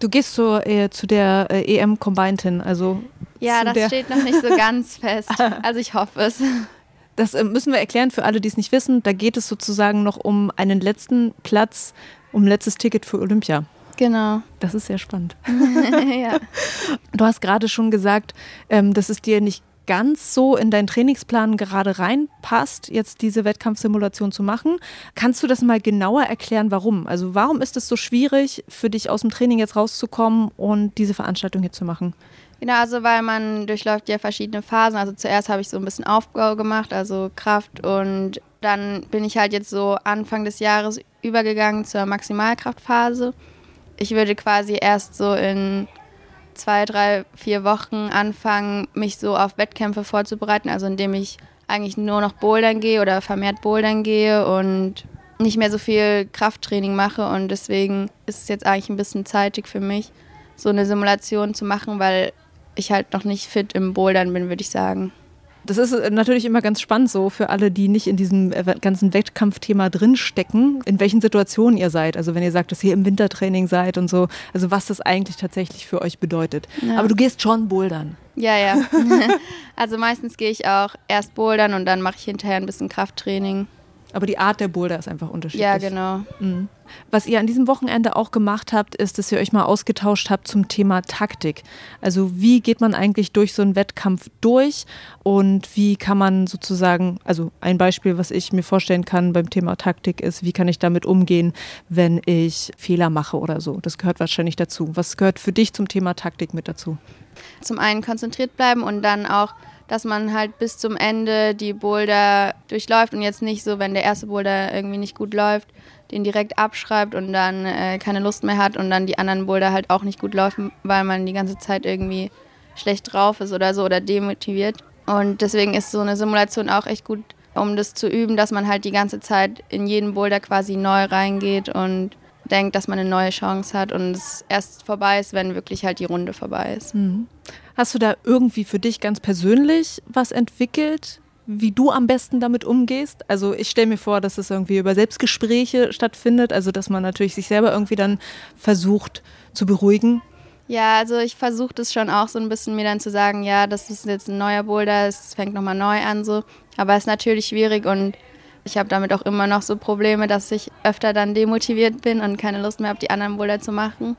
Du gehst so, äh, zu der äh, EM Combined hin, also Ja, das steht noch nicht so ganz fest. Also ich hoffe es. Das äh, müssen wir erklären für alle, die es nicht wissen. Da geht es sozusagen noch um einen letzten Platz, um ein letztes Ticket für Olympia. Genau. Das ist sehr spannend. ja. Du hast gerade schon gesagt, ähm, dass es dir nicht ganz so in deinen Trainingsplan gerade reinpasst, jetzt diese Wettkampfsimulation zu machen. Kannst du das mal genauer erklären, warum? Also warum ist es so schwierig für dich aus dem Training jetzt rauszukommen und diese Veranstaltung hier zu machen? Genau, also weil man durchläuft ja verschiedene Phasen. Also zuerst habe ich so ein bisschen Aufbau gemacht, also Kraft und dann bin ich halt jetzt so Anfang des Jahres übergegangen zur Maximalkraftphase. Ich würde quasi erst so in zwei, drei, vier Wochen anfangen, mich so auf Wettkämpfe vorzubereiten, also indem ich eigentlich nur noch Bouldern gehe oder vermehrt Bouldern gehe und nicht mehr so viel Krafttraining mache und deswegen ist es jetzt eigentlich ein bisschen zeitig für mich, so eine Simulation zu machen, weil ich halt noch nicht fit im Bouldern bin, würde ich sagen. Das ist äh, natürlich immer ganz spannend so für alle, die nicht in diesem äh, ganzen Wettkampfthema drinstecken, in welchen Situationen ihr seid. Also wenn ihr sagt, dass ihr im Wintertraining seid und so, also was das eigentlich tatsächlich für euch bedeutet. Ja. Aber du gehst schon bouldern. Ja, ja. also meistens gehe ich auch erst bouldern und dann mache ich hinterher ein bisschen Krafttraining. Aber die Art der Boulder ist einfach unterschiedlich. Ja, genau. Mhm. Was ihr an diesem Wochenende auch gemacht habt, ist, dass ihr euch mal ausgetauscht habt zum Thema Taktik. Also wie geht man eigentlich durch so einen Wettkampf durch und wie kann man sozusagen, also ein Beispiel, was ich mir vorstellen kann beim Thema Taktik ist, wie kann ich damit umgehen, wenn ich Fehler mache oder so. Das gehört wahrscheinlich dazu. Was gehört für dich zum Thema Taktik mit dazu? Zum einen konzentriert bleiben und dann auch dass man halt bis zum Ende die Boulder durchläuft und jetzt nicht so, wenn der erste Boulder irgendwie nicht gut läuft, den direkt abschreibt und dann äh, keine Lust mehr hat und dann die anderen Boulder halt auch nicht gut laufen, weil man die ganze Zeit irgendwie schlecht drauf ist oder so oder demotiviert. Und deswegen ist so eine Simulation auch echt gut, um das zu üben, dass man halt die ganze Zeit in jeden Boulder quasi neu reingeht und denkt, dass man eine neue Chance hat und es erst vorbei ist, wenn wirklich halt die Runde vorbei ist. Mhm. Hast du da irgendwie für dich ganz persönlich was entwickelt, wie du am besten damit umgehst? Also ich stelle mir vor, dass es irgendwie über Selbstgespräche stattfindet, also dass man natürlich sich selber irgendwie dann versucht zu beruhigen. Ja, also ich versuche das schon auch so ein bisschen mir dann zu sagen, ja, das ist jetzt ein neuer Boulder, es fängt nochmal neu an so. Aber es ist natürlich schwierig und ich habe damit auch immer noch so Probleme, dass ich öfter dann demotiviert bin und keine Lust mehr habe, die anderen Boulder zu machen.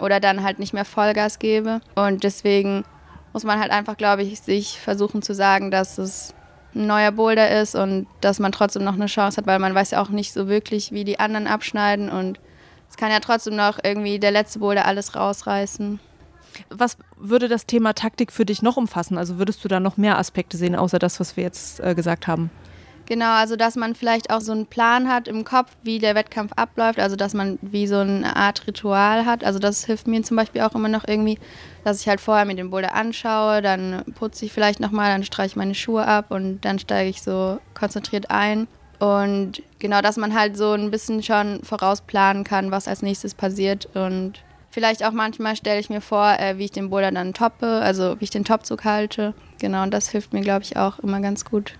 Oder dann halt nicht mehr Vollgas gebe. Und deswegen muss man halt einfach, glaube ich, sich versuchen zu sagen, dass es ein neuer Boulder ist und dass man trotzdem noch eine Chance hat, weil man weiß ja auch nicht so wirklich, wie die anderen abschneiden und es kann ja trotzdem noch irgendwie der letzte Boulder alles rausreißen. Was würde das Thema Taktik für dich noch umfassen? Also würdest du da noch mehr Aspekte sehen, außer das, was wir jetzt äh, gesagt haben? Genau, also dass man vielleicht auch so einen Plan hat im Kopf, wie der Wettkampf abläuft, also dass man wie so eine Art Ritual hat. Also das hilft mir zum Beispiel auch immer noch irgendwie, dass ich halt vorher mir den Boulder anschaue, dann putze ich vielleicht nochmal, dann streiche ich meine Schuhe ab und dann steige ich so konzentriert ein. Und genau, dass man halt so ein bisschen schon vorausplanen kann, was als nächstes passiert und Vielleicht auch manchmal stelle ich mir vor, äh, wie ich den Boulder dann toppe, also wie ich den Topzug halte. Genau, und das hilft mir, glaube ich, auch immer ganz gut.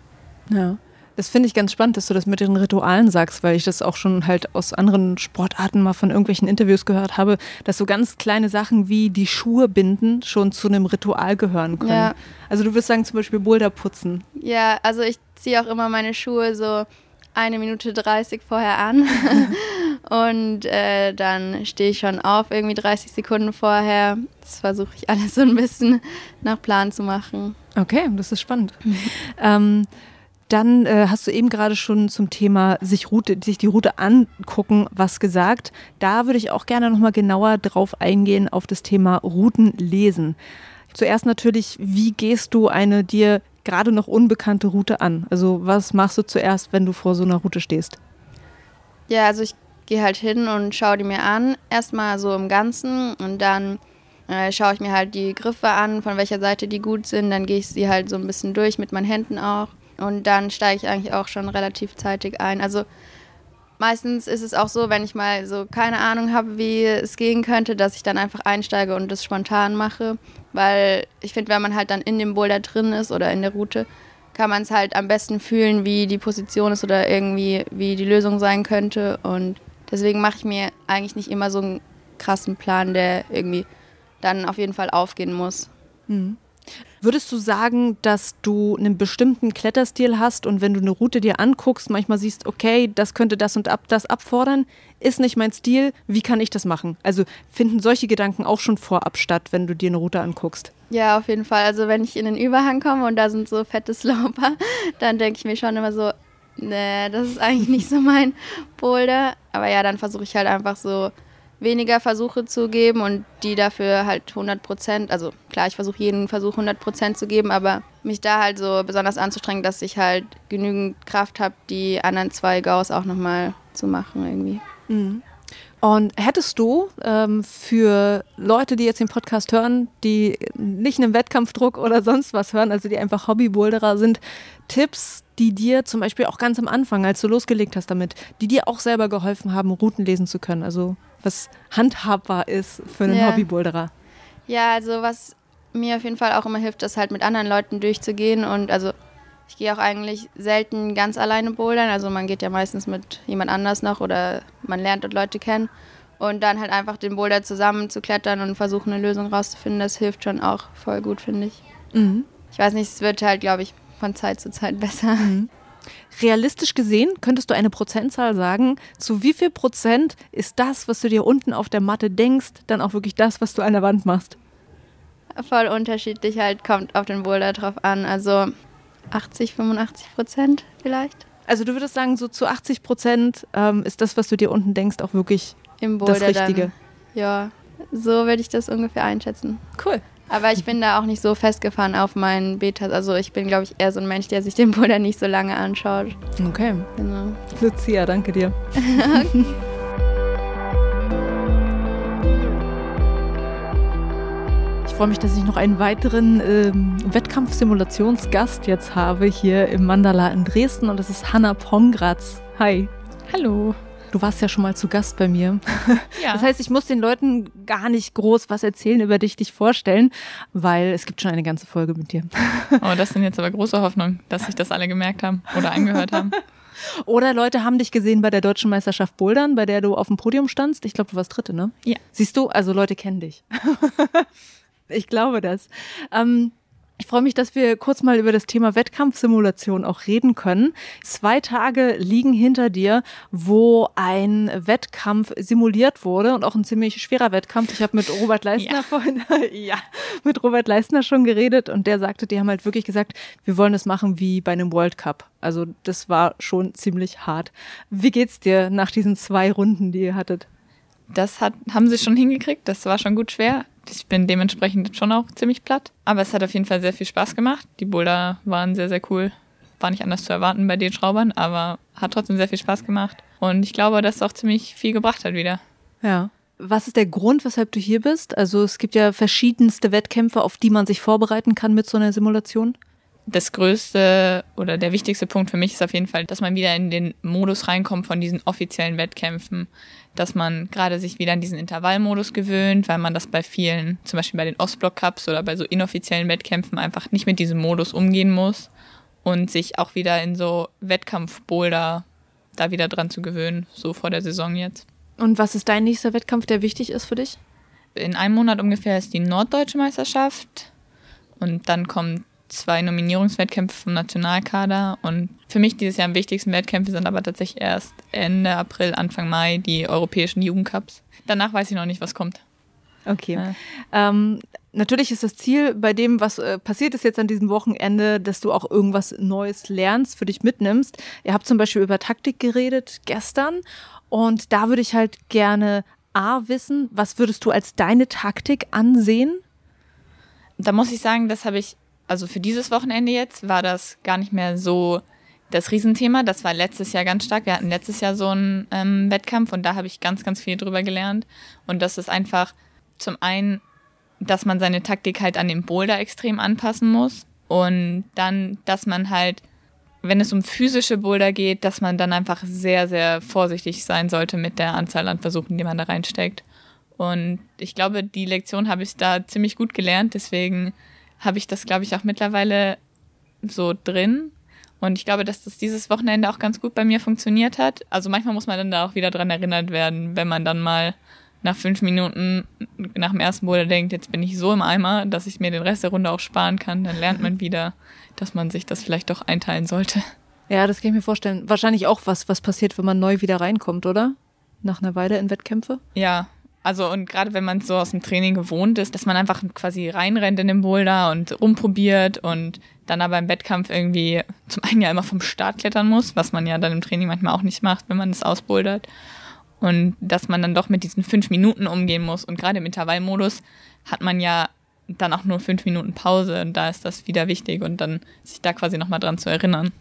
Ja. Das finde ich ganz spannend, dass du das mit den Ritualen sagst, weil ich das auch schon halt aus anderen Sportarten mal von irgendwelchen Interviews gehört habe, dass so ganz kleine Sachen wie die Schuhe binden schon zu einem Ritual gehören können. Ja. Also du wirst sagen zum Beispiel Boulder putzen. Ja, also ich ziehe auch immer meine Schuhe so eine Minute 30 vorher an und äh, dann stehe ich schon auf irgendwie 30 Sekunden vorher. Das versuche ich alles so ein bisschen nach Plan zu machen. Okay, das ist spannend. Ähm, dann äh, hast du eben gerade schon zum Thema sich, Route, sich die Route angucken was gesagt. Da würde ich auch gerne nochmal genauer drauf eingehen auf das Thema Routen lesen. Zuerst natürlich, wie gehst du eine dir gerade noch unbekannte Route an? Also was machst du zuerst, wenn du vor so einer Route stehst? Ja, also ich gehe halt hin und schaue die mir an, erstmal so im Ganzen und dann äh, schaue ich mir halt die Griffe an, von welcher Seite die gut sind, dann gehe ich sie halt so ein bisschen durch mit meinen Händen auch und dann steige ich eigentlich auch schon relativ zeitig ein. Also meistens ist es auch so, wenn ich mal so keine Ahnung habe, wie es gehen könnte, dass ich dann einfach einsteige und das spontan mache. Weil ich finde, wenn man halt dann in dem Boulder drin ist oder in der Route, kann man es halt am besten fühlen, wie die Position ist oder irgendwie, wie die Lösung sein könnte. Und deswegen mache ich mir eigentlich nicht immer so einen krassen Plan, der irgendwie dann auf jeden Fall aufgehen muss. Mhm. Würdest du sagen, dass du einen bestimmten Kletterstil hast und wenn du eine Route dir anguckst, manchmal siehst, okay, das könnte das und ab, das abfordern, ist nicht mein Stil, wie kann ich das machen? Also finden solche Gedanken auch schon vorab statt, wenn du dir eine Route anguckst? Ja, auf jeden Fall. Also wenn ich in den Überhang komme und da sind so fette Sloper, dann denke ich mir schon immer so, nee, das ist eigentlich nicht so mein Boulder. Aber ja, dann versuche ich halt einfach so weniger Versuche zu geben und die dafür halt 100 Prozent, also klar, ich versuche jeden Versuch 100 Prozent zu geben, aber mich da halt so besonders anzustrengen, dass ich halt genügend Kraft habe, die anderen zwei Gaus auch nochmal zu machen irgendwie. Mhm. Und hättest du ähm, für Leute, die jetzt den Podcast hören, die nicht einen Wettkampfdruck oder sonst was hören, also die einfach Hobbyboulderer sind, Tipps, die dir zum Beispiel auch ganz am Anfang, als du losgelegt hast damit, die dir auch selber geholfen haben, Routen lesen zu können? Also was handhabbar ist für einen ja. Hobbyboulderer? Ja, also was mir auf jeden Fall auch immer hilft, ist halt mit anderen Leuten durchzugehen und also ich gehe auch eigentlich selten ganz alleine bouldern. Also man geht ja meistens mit jemand anders noch oder man lernt dort Leute kennen. Und dann halt einfach den Boulder zusammen zu klettern und versuchen, eine Lösung rauszufinden, das hilft schon auch voll gut, finde ich. Mhm. Ich weiß nicht, es wird halt, glaube ich, von Zeit zu Zeit besser. Mhm. Realistisch gesehen, könntest du eine Prozentzahl sagen, zu wie viel Prozent ist das, was du dir unten auf der Matte denkst, dann auch wirklich das, was du an der Wand machst? Voll unterschiedlich halt, kommt auf den Boulder drauf an. Also 80, 85 Prozent vielleicht. Also du würdest sagen, so zu 80 Prozent ähm, ist das, was du dir unten denkst, auch wirklich Im Boulder das Richtige. Dann, ja, so würde ich das ungefähr einschätzen. Cool. Aber ich bin da auch nicht so festgefahren auf meinen Betas. Also ich bin, glaube ich, eher so ein Mensch, der sich den Boulder nicht so lange anschaut. Okay. Genau. Lucia, danke dir. freue mich, dass ich noch einen weiteren ähm, Wettkampfsimulationsgast jetzt habe hier im Mandala in Dresden und das ist Hanna Pongratz. Hi. Hallo. Du warst ja schon mal zu Gast bei mir. Ja. Das heißt, ich muss den Leuten gar nicht groß was erzählen über dich, dich vorstellen, weil es gibt schon eine ganze Folge mit dir. Oh, das sind jetzt aber große Hoffnungen, dass sich das alle gemerkt haben oder angehört haben. Oder Leute haben dich gesehen bei der Deutschen Meisterschaft Bouldern, bei der du auf dem Podium standst. Ich glaube, du warst Dritte, ne? Ja. Siehst du, also Leute kennen dich. Ich glaube das. Ähm, ich freue mich, dass wir kurz mal über das Thema Wettkampfsimulation auch reden können. Zwei Tage liegen hinter dir, wo ein Wettkampf simuliert wurde und auch ein ziemlich schwerer Wettkampf. Ich habe mit Robert Leistner ja. vorhin, ja, mit Robert Leistner schon geredet und der sagte, die haben halt wirklich gesagt, wir wollen es machen wie bei einem World Cup. Also das war schon ziemlich hart. Wie geht's dir nach diesen zwei Runden, die ihr hattet? Das hat, haben sie schon hingekriegt. Das war schon gut schwer. Ich bin dementsprechend schon auch ziemlich platt. Aber es hat auf jeden Fall sehr viel Spaß gemacht. Die Boulder waren sehr, sehr cool. War nicht anders zu erwarten bei den Schraubern, aber hat trotzdem sehr viel Spaß gemacht. Und ich glaube, dass es auch ziemlich viel gebracht hat wieder. Ja. Was ist der Grund, weshalb du hier bist? Also es gibt ja verschiedenste Wettkämpfe, auf die man sich vorbereiten kann mit so einer Simulation das größte oder der wichtigste Punkt für mich ist auf jeden Fall, dass man wieder in den Modus reinkommt von diesen offiziellen Wettkämpfen, dass man gerade sich wieder an diesen Intervallmodus gewöhnt, weil man das bei vielen, zum Beispiel bei den Ostblock Cups oder bei so inoffiziellen Wettkämpfen einfach nicht mit diesem Modus umgehen muss und sich auch wieder in so Wettkampfboulder da wieder dran zu gewöhnen, so vor der Saison jetzt. Und was ist dein nächster Wettkampf, der wichtig ist für dich? In einem Monat ungefähr ist die Norddeutsche Meisterschaft und dann kommt zwei Nominierungswettkämpfe vom Nationalkader und für mich dieses Jahr am wichtigsten Wettkämpfe sind aber tatsächlich erst Ende April, Anfang Mai die europäischen Jugendcups. Danach weiß ich noch nicht, was kommt. Okay. Ja. Ähm, natürlich ist das Ziel bei dem, was äh, passiert ist jetzt an diesem Wochenende, dass du auch irgendwas Neues lernst, für dich mitnimmst. Ihr habt zum Beispiel über Taktik geredet gestern und da würde ich halt gerne A wissen, was würdest du als deine Taktik ansehen? Da muss ich sagen, das habe ich also für dieses Wochenende jetzt war das gar nicht mehr so das Riesenthema. Das war letztes Jahr ganz stark. Wir hatten letztes Jahr so einen ähm, Wettkampf und da habe ich ganz, ganz viel drüber gelernt. Und das ist einfach zum einen, dass man seine Taktik halt an den Boulder extrem anpassen muss. Und dann, dass man halt, wenn es um physische Boulder geht, dass man dann einfach sehr, sehr vorsichtig sein sollte mit der Anzahl an Versuchen, die man da reinsteckt. Und ich glaube, die Lektion habe ich da ziemlich gut gelernt. Deswegen habe ich das, glaube ich, auch mittlerweile so drin. Und ich glaube, dass das dieses Wochenende auch ganz gut bei mir funktioniert hat. Also manchmal muss man dann da auch wieder dran erinnert werden, wenn man dann mal nach fünf Minuten nach dem ersten Boulder denkt, jetzt bin ich so im Eimer, dass ich mir den Rest der Runde auch sparen kann, dann lernt man wieder, dass man sich das vielleicht doch einteilen sollte. Ja, das kann ich mir vorstellen. Wahrscheinlich auch was, was passiert, wenn man neu wieder reinkommt, oder? Nach einer Weile in Wettkämpfe? Ja, also und gerade wenn man so aus dem Training gewohnt ist, dass man einfach quasi reinrennt in den Boulder und rumprobiert und dann aber im Wettkampf irgendwie zum einen ja immer vom Start klettern muss, was man ja dann im Training manchmal auch nicht macht, wenn man es ausbouldert. Und dass man dann doch mit diesen fünf Minuten umgehen muss. Und gerade im Intervallmodus hat man ja dann auch nur fünf Minuten Pause und da ist das wieder wichtig und dann sich da quasi nochmal dran zu erinnern.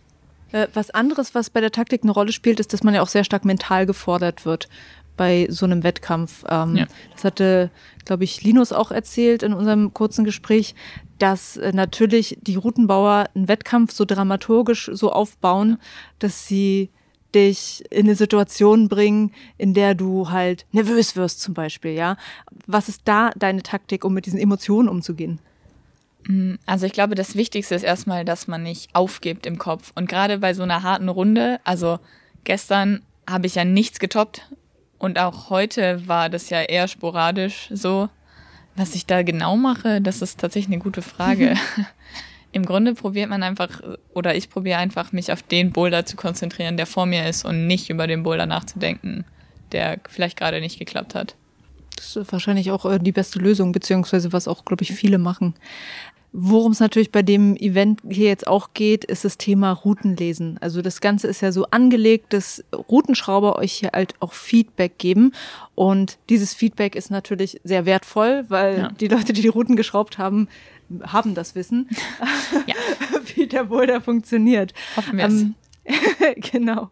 Äh, was anderes, was bei der Taktik eine Rolle spielt, ist, dass man ja auch sehr stark mental gefordert wird bei so einem Wettkampf. Ähm, ja. Das hatte, glaube ich, Linus auch erzählt in unserem kurzen Gespräch, dass äh, natürlich die Routenbauer einen Wettkampf so dramaturgisch so aufbauen, dass sie dich in eine Situation bringen, in der du halt nervös wirst zum Beispiel, ja. Was ist da deine Taktik, um mit diesen Emotionen umzugehen? Mm, also ich glaube, das Wichtigste ist erstmal, dass man nicht aufgibt im Kopf. Und gerade bei so einer harten Runde, also gestern habe ich ja nichts getoppt und auch heute war das ja eher sporadisch so. Was ich da genau mache, das ist tatsächlich eine gute Frage. Im Grunde probiert man einfach, oder ich probiere einfach, mich auf den Boulder zu konzentrieren, der vor mir ist und nicht über den Boulder nachzudenken, der vielleicht gerade nicht geklappt hat. Das ist wahrscheinlich auch äh, die beste Lösung, beziehungsweise was auch, glaube ich, viele machen. Worum es natürlich bei dem Event hier jetzt auch geht, ist das Thema Routenlesen. Also das Ganze ist ja so angelegt, dass Routenschrauber euch hier halt auch Feedback geben. Und dieses Feedback ist natürlich sehr wertvoll, weil ja. die Leute, die die Routen geschraubt haben, haben das Wissen, ja. wie der Boulder funktioniert. Hoffen wir ähm, Genau.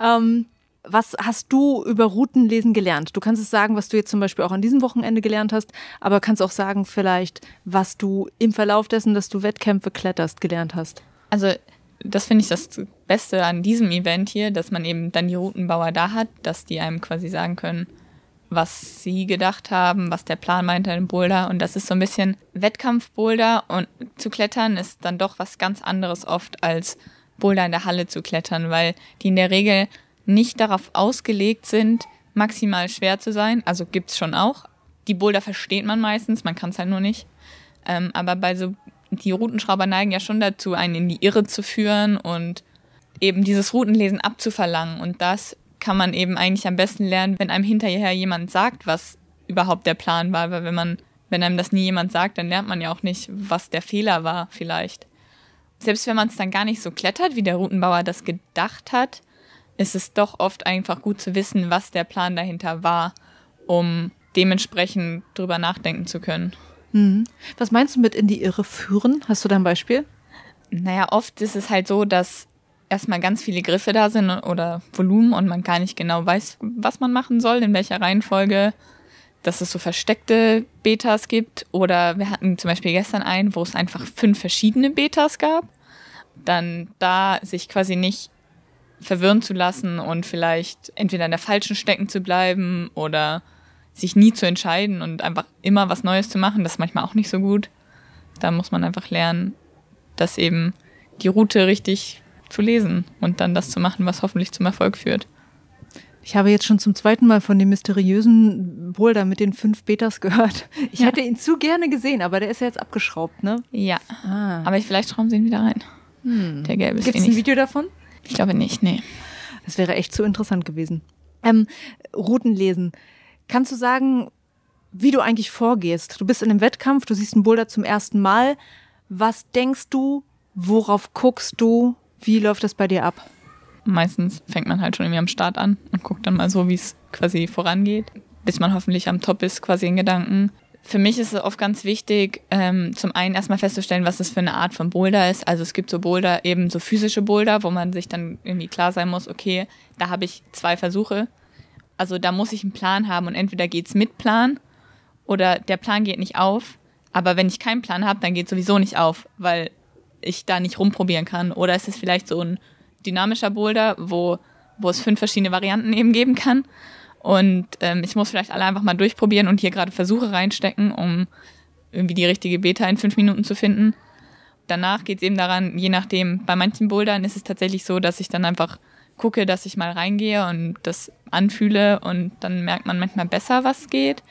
Ähm, was hast du über Routenlesen gelernt? Du kannst es sagen, was du jetzt zum Beispiel auch an diesem Wochenende gelernt hast, aber kannst auch sagen vielleicht, was du im Verlauf dessen, dass du Wettkämpfe kletterst, gelernt hast. Also das finde ich das Beste an diesem Event hier, dass man eben dann die Routenbauer da hat, dass die einem quasi sagen können, was sie gedacht haben, was der Plan meinte im Boulder. Und das ist so ein bisschen Wettkampf-Boulder und zu klettern ist dann doch was ganz anderes oft als Boulder in der Halle zu klettern, weil die in der Regel nicht darauf ausgelegt sind, maximal schwer zu sein. Also gibt's schon auch. Die Boulder versteht man meistens, man kann es halt nur nicht. Ähm, aber bei so, die Routenschrauber neigen ja schon dazu, einen in die Irre zu führen und eben dieses Routenlesen abzuverlangen. Und das kann man eben eigentlich am besten lernen, wenn einem hinterher jemand sagt, was überhaupt der Plan war. Weil wenn man, wenn einem das nie jemand sagt, dann lernt man ja auch nicht, was der Fehler war vielleicht. Selbst wenn man es dann gar nicht so klettert, wie der Routenbauer das gedacht hat, ist es doch oft einfach gut zu wissen, was der Plan dahinter war, um dementsprechend drüber nachdenken zu können. Mhm. Was meinst du mit in die Irre führen? Hast du da ein Beispiel? Naja, oft ist es halt so, dass erstmal ganz viele Griffe da sind oder Volumen und man gar nicht genau weiß, was man machen soll, in welcher Reihenfolge, dass es so versteckte Betas gibt. Oder wir hatten zum Beispiel gestern einen, wo es einfach fünf verschiedene Betas gab. Dann da sich quasi nicht verwirren zu lassen und vielleicht entweder in der falschen stecken zu bleiben oder sich nie zu entscheiden und einfach immer was Neues zu machen, das ist manchmal auch nicht so gut. Da muss man einfach lernen, dass eben die Route richtig zu lesen und dann das zu machen, was hoffentlich zum Erfolg führt. Ich habe jetzt schon zum zweiten Mal von dem mysteriösen Boulder mit den fünf Betas gehört. Ich ja. hätte ihn zu gerne gesehen, aber der ist ja jetzt abgeschraubt, ne? Ja. Ah. Aber vielleicht schrauben sie ihn wieder rein. Hm. Der gelbe ist Gibt es ein Video davon? Ich glaube nicht, nee. Das wäre echt zu interessant gewesen. Ähm, Routen lesen. Kannst du sagen, wie du eigentlich vorgehst? Du bist in einem Wettkampf, du siehst einen Boulder zum ersten Mal. Was denkst du? Worauf guckst du? Wie läuft das bei dir ab? Meistens fängt man halt schon irgendwie am Start an und guckt dann mal so, wie es quasi vorangeht, bis man hoffentlich am Top ist, quasi in Gedanken für mich ist es oft ganz wichtig, ähm, zum einen erstmal festzustellen, was das für eine Art von Boulder ist. Also es gibt so Boulder, eben so physische Boulder, wo man sich dann irgendwie klar sein muss, okay, da habe ich zwei Versuche. Also da muss ich einen Plan haben und entweder geht's mit Plan oder der Plan geht nicht auf. Aber wenn ich keinen Plan habe, dann geht sowieso nicht auf, weil ich da nicht rumprobieren kann. Oder ist es vielleicht so ein dynamischer Boulder, wo, wo es fünf verschiedene Varianten eben geben kann. Und ähm, ich muss vielleicht alle einfach mal durchprobieren und hier gerade Versuche reinstecken, um irgendwie die richtige Beta in fünf Minuten zu finden. Danach geht es eben daran, je nachdem, bei manchen Bouldern ist es tatsächlich so, dass ich dann einfach gucke, dass ich mal reingehe und das anfühle und dann merkt man manchmal besser, was geht.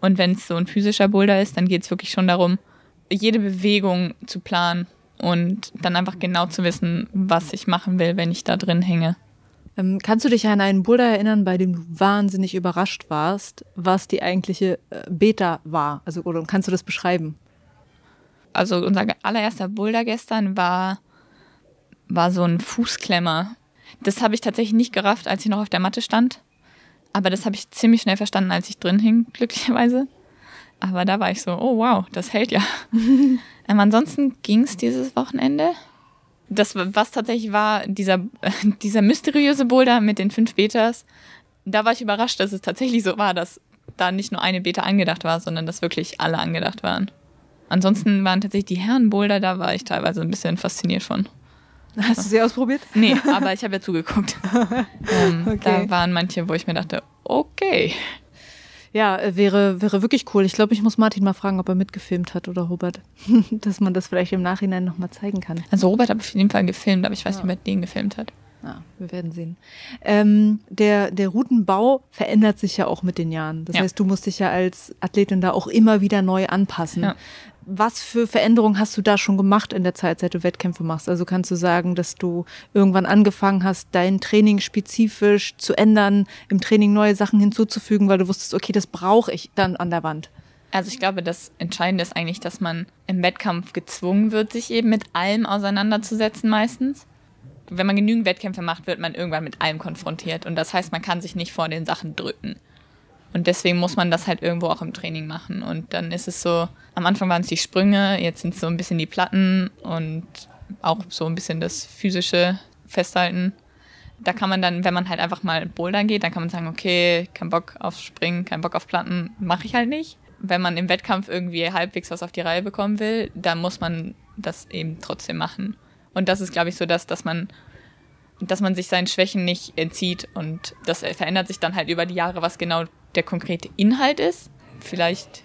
Und wenn es so ein physischer Boulder ist, dann geht es wirklich schon darum, jede Bewegung zu planen und dann einfach genau zu wissen, was ich machen will, wenn ich da drin hänge. Ähm, kannst du dich an einen Boulder erinnern, bei dem du wahnsinnig überrascht warst, was die eigentliche äh, Beta war? Also, oder kannst du das beschreiben? Also unser allererster Boulder gestern war, war so ein Fußklemmer. Das habe ich tatsächlich nicht gerafft, als ich noch auf der Matte stand. Aber das habe ich ziemlich schnell verstanden, als ich drin hing, glücklicherweise. Aber da war ich so, oh wow, das hält ja. ähm, ansonsten ging es dieses Wochenende. Das, was tatsächlich war, dieser, dieser mysteriöse Boulder mit den fünf Betas, da war ich überrascht, dass es tatsächlich so war, dass da nicht nur eine Beta angedacht war, sondern dass wirklich alle angedacht waren. Ansonsten waren tatsächlich die Herrenboulder, da war ich teilweise ein bisschen fasziniert von. Hast du sie ausprobiert? Nee, aber ich habe ja zugeguckt. ähm, okay. Da waren manche, wo ich mir dachte, okay. Ja, äh, wäre, wäre wirklich cool. Ich glaube, ich muss Martin mal fragen, ob er mitgefilmt hat oder Robert. Dass man das vielleicht im Nachhinein nochmal zeigen kann. Also Robert hat auf jeden Fall gefilmt, aber ich weiß ja. nicht, wer den gefilmt hat. Ja, wir werden sehen. Ähm, der, der Routenbau verändert sich ja auch mit den Jahren. Das ja. heißt, du musst dich ja als Athletin da auch immer wieder neu anpassen. Ja. Was für Veränderungen hast du da schon gemacht in der Zeit, seit du Wettkämpfe machst? Also kannst du sagen, dass du irgendwann angefangen hast, dein Training spezifisch zu ändern, im Training neue Sachen hinzuzufügen, weil du wusstest, okay, das brauche ich dann an der Wand? Also ich glaube, das Entscheidende ist eigentlich, dass man im Wettkampf gezwungen wird, sich eben mit allem auseinanderzusetzen meistens. Wenn man genügend Wettkämpfe macht, wird man irgendwann mit allem konfrontiert. Und das heißt, man kann sich nicht vor den Sachen drücken. Und deswegen muss man das halt irgendwo auch im Training machen. Und dann ist es so, am Anfang waren es die Sprünge, jetzt sind es so ein bisschen die Platten und auch so ein bisschen das physische Festhalten. Da kann man dann, wenn man halt einfach mal bouldern geht, dann kann man sagen, okay, kein Bock auf Springen, kein Bock auf Platten, mache ich halt nicht. Wenn man im Wettkampf irgendwie halbwegs was auf die Reihe bekommen will, dann muss man das eben trotzdem machen. Und das ist, glaube ich, so das, dass man dass man sich seinen Schwächen nicht entzieht und das verändert sich dann halt über die Jahre, was genau der konkrete Inhalt ist. Vielleicht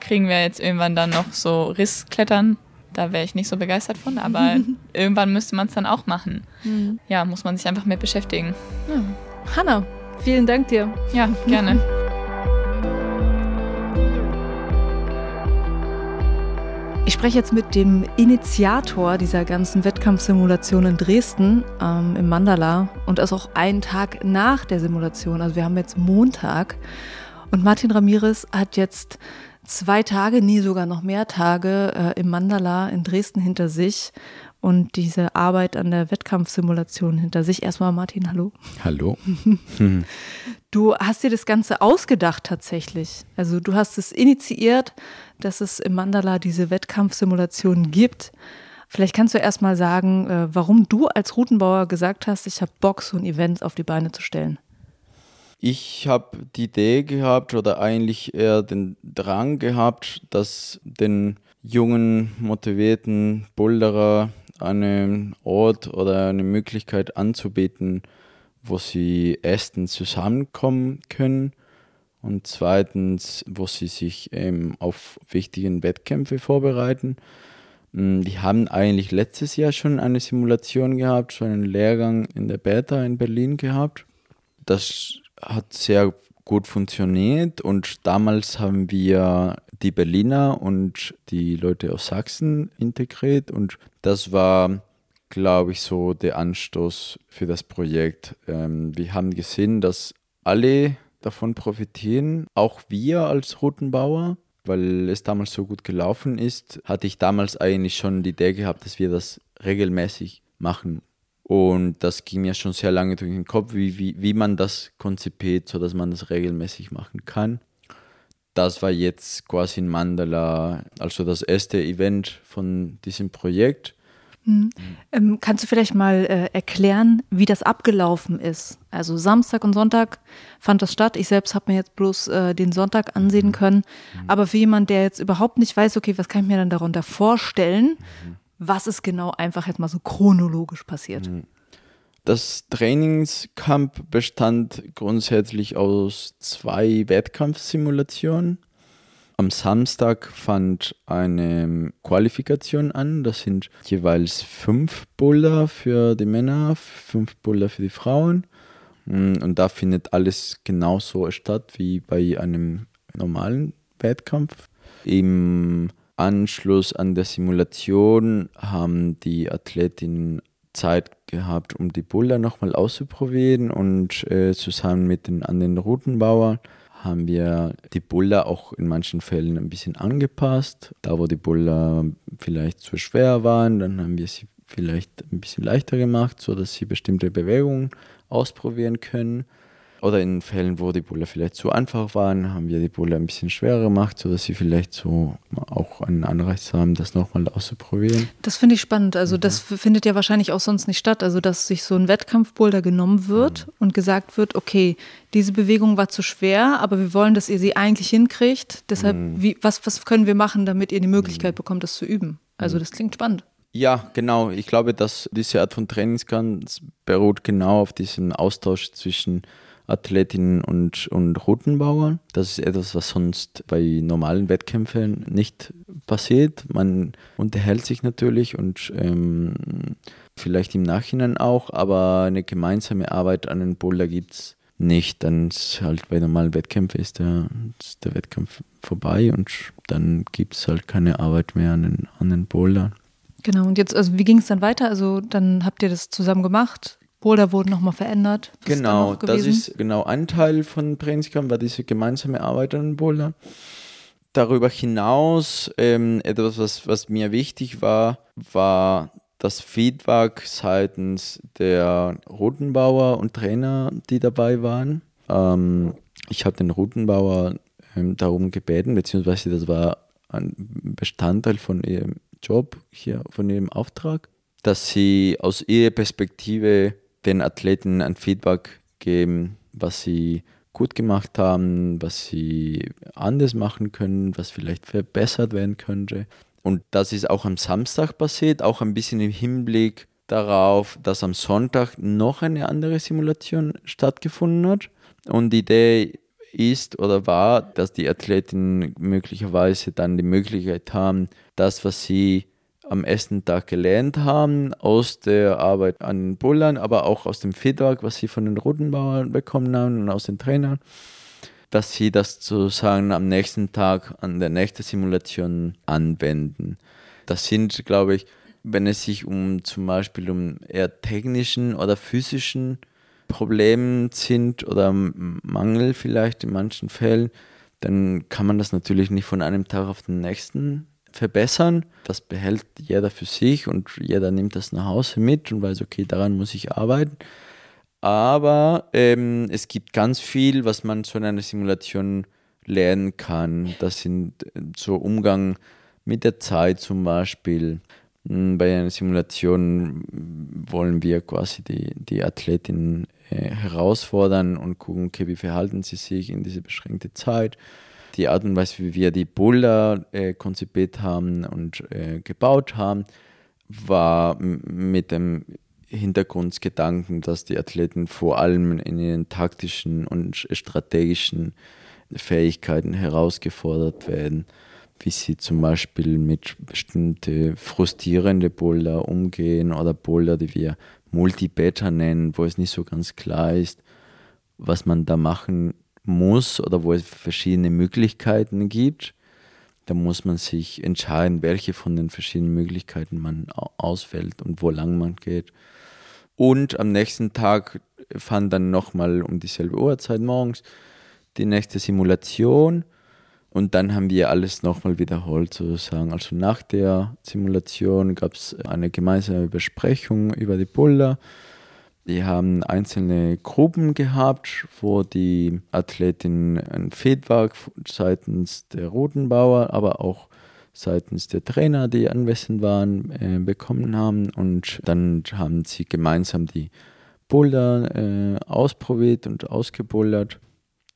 kriegen wir jetzt irgendwann dann noch so Rissklettern. Da wäre ich nicht so begeistert von, aber irgendwann müsste man es dann auch machen. Mhm. Ja, muss man sich einfach mit beschäftigen. Ja. Hanna, vielen Dank dir. Ja, gerne. Ich spreche jetzt mit dem Initiator dieser ganzen Wettkampfsimulation in Dresden ähm, im Mandala und das auch einen Tag nach der Simulation. Also wir haben jetzt Montag und Martin Ramirez hat jetzt zwei Tage, nie sogar noch mehr Tage äh, im Mandala in Dresden hinter sich und diese Arbeit an der Wettkampfsimulation hinter sich. Erstmal Martin, hallo. Hallo. du hast dir das Ganze ausgedacht tatsächlich. Also du hast es initiiert, dass es im Mandala diese Wettkampfsimulation gibt. Vielleicht kannst du erstmal sagen, äh, warum du als Routenbauer gesagt hast, ich habe Bock, so ein Event auf die Beine zu stellen. Ich habe die Idee gehabt oder eigentlich eher den Drang gehabt, dass den jungen, motivierten Boulderer einen Ort oder eine Möglichkeit anzubieten, wo sie erstens zusammenkommen können und zweitens, wo sie sich ähm, auf wichtigen Wettkämpfe vorbereiten. Mm, die haben eigentlich letztes Jahr schon eine Simulation gehabt, schon einen Lehrgang in der Beta in Berlin gehabt. Das hat sehr gut funktioniert und damals haben wir die Berliner und die Leute aus Sachsen integriert und das war, glaube ich, so der Anstoß für das Projekt. Ähm, wir haben gesehen, dass alle davon profitieren, auch wir als Routenbauer, weil es damals so gut gelaufen ist, hatte ich damals eigentlich schon die Idee gehabt, dass wir das regelmäßig machen und das ging mir schon sehr lange durch den Kopf, wie, wie, wie man das konzipiert, sodass man das regelmäßig machen kann. Das war jetzt quasi in Mandala, also das erste Event von diesem Projekt. Mhm. Ähm, kannst du vielleicht mal äh, erklären, wie das abgelaufen ist? Also Samstag und Sonntag fand das statt. Ich selbst habe mir jetzt bloß äh, den Sonntag ansehen mhm. können. Mhm. Aber für jemanden, der jetzt überhaupt nicht weiß, okay, was kann ich mir dann darunter vorstellen? Mhm was ist genau einfach jetzt mal so chronologisch passiert? Mhm. Das Trainingscamp bestand grundsätzlich aus zwei Wettkampfsimulationen. Am Samstag fand eine Qualifikation an. Das sind jeweils fünf Boulder für die Männer, fünf Boulder für die Frauen. Mm, und da findet alles genauso statt wie bei einem normalen Wettkampf. Im Anschluss an der Simulation haben die Athletinnen Zeit gehabt, um die Boulder nochmal auszuprobieren und äh, zusammen mit den anderen Routenbauern haben wir die Boulder auch in manchen Fällen ein bisschen angepasst. Da, wo die Boulder vielleicht zu schwer waren, dann haben wir sie vielleicht ein bisschen leichter gemacht, sodass sie bestimmte Bewegungen ausprobieren können. Oder in Fällen, wo die Bulle vielleicht zu einfach waren, haben wir die Bulle ein bisschen schwerer gemacht, sodass sie vielleicht so auch einen Anreiz haben, das nochmal auszuprobieren. Das finde ich spannend. Also, mhm. das findet ja wahrscheinlich auch sonst nicht statt. Also, dass sich so ein Wettkampfboulder genommen wird mhm. und gesagt wird, okay, diese Bewegung war zu schwer, aber wir wollen, dass ihr sie eigentlich hinkriegt. Deshalb, mhm. wie, was, was können wir machen, damit ihr die Möglichkeit mhm. bekommt, das zu üben? Also, mhm. das klingt spannend. Ja, genau. Ich glaube, dass diese Art von Trainingskern beruht genau auf diesem Austausch zwischen Athletinnen und, und Routenbauern. Das ist etwas, was sonst bei normalen Wettkämpfen nicht passiert. Man unterhält sich natürlich und ähm, vielleicht im Nachhinein auch, aber eine gemeinsame Arbeit an den Boulder gibt es nicht. Dann ist halt bei normalen Wettkämpfen ist der, ist der Wettkampf vorbei und dann gibt es halt keine Arbeit mehr an den, an den Boulder. Genau, und jetzt, also wie ging es dann weiter? Also dann habt ihr das zusammen gemacht, Boulder wurden nochmal verändert. Was genau, ist das ist genau ein Teil von Trainingscamp, war diese gemeinsame Arbeit an Boulder. Darüber hinaus, ähm, etwas, was, was mir wichtig war, war das Feedback seitens der Routenbauer und Trainer, die dabei waren. Ähm, ich habe den Routenbauer ähm, darum gebeten, beziehungsweise das war ein Bestandteil von ihrem Job hier, von ihrem Auftrag, dass sie aus ihrer Perspektive den Athleten ein Feedback geben, was sie gut gemacht haben, was sie anders machen können, was vielleicht verbessert werden könnte. Und das ist auch am Samstag passiert, auch ein bisschen im Hinblick darauf, dass am Sonntag noch eine andere Simulation stattgefunden hat. Und die Idee ist oder war, dass die Athleten möglicherweise dann die Möglichkeit haben, das, was sie am ersten Tag gelernt haben, aus der Arbeit an den Bullern, aber auch aus dem Feedback, was sie von den Routenbauern bekommen haben und aus den Trainern, dass sie das sozusagen am nächsten Tag an der nächsten Simulation anwenden. Das sind, glaube ich, wenn es sich um zum Beispiel um eher technischen oder physischen Problemen sind oder Mangel vielleicht in manchen Fällen, dann kann man das natürlich nicht von einem Tag auf den nächsten verbessern. Das behält jeder für sich und jeder nimmt das nach Hause mit und weiß, okay, daran muss ich arbeiten. Aber ähm, es gibt ganz viel, was man zu einer Simulation lernen kann. Das sind äh, so Umgang mit der Zeit zum Beispiel. Hm, bei einer Simulation wollen wir quasi die, die Athletin äh, herausfordern und gucken, okay, wie verhalten sie sich in dieser beschränkten Zeit die Art und Weise, wie wir die Boulder äh, konzipiert haben und äh, gebaut haben, war mit dem Hintergrundgedanken, dass die Athleten vor allem in ihren taktischen und strategischen Fähigkeiten herausgefordert werden, wie sie zum Beispiel mit bestimmten frustrierenden Boulder umgehen oder Boulder, die wir Multi-Beta nennen, wo es nicht so ganz klar ist, was man da machen muss oder wo es verschiedene Möglichkeiten gibt. Da muss man sich entscheiden, welche von den verschiedenen Möglichkeiten man auswählt und wo lang man geht. Und am nächsten Tag fand dann nochmal um dieselbe Uhrzeit morgens die nächste Simulation. Und dann haben wir alles nochmal wiederholt sozusagen. Also nach der Simulation gab es eine gemeinsame Besprechung über die Boulder die haben einzelne Gruppen gehabt, wo die Athletinnen ein Feedback seitens der Rotenbauer, aber auch seitens der Trainer, die anwesend waren, äh, bekommen haben. Und dann haben sie gemeinsam die Boulder äh, ausprobiert und ausgebullert.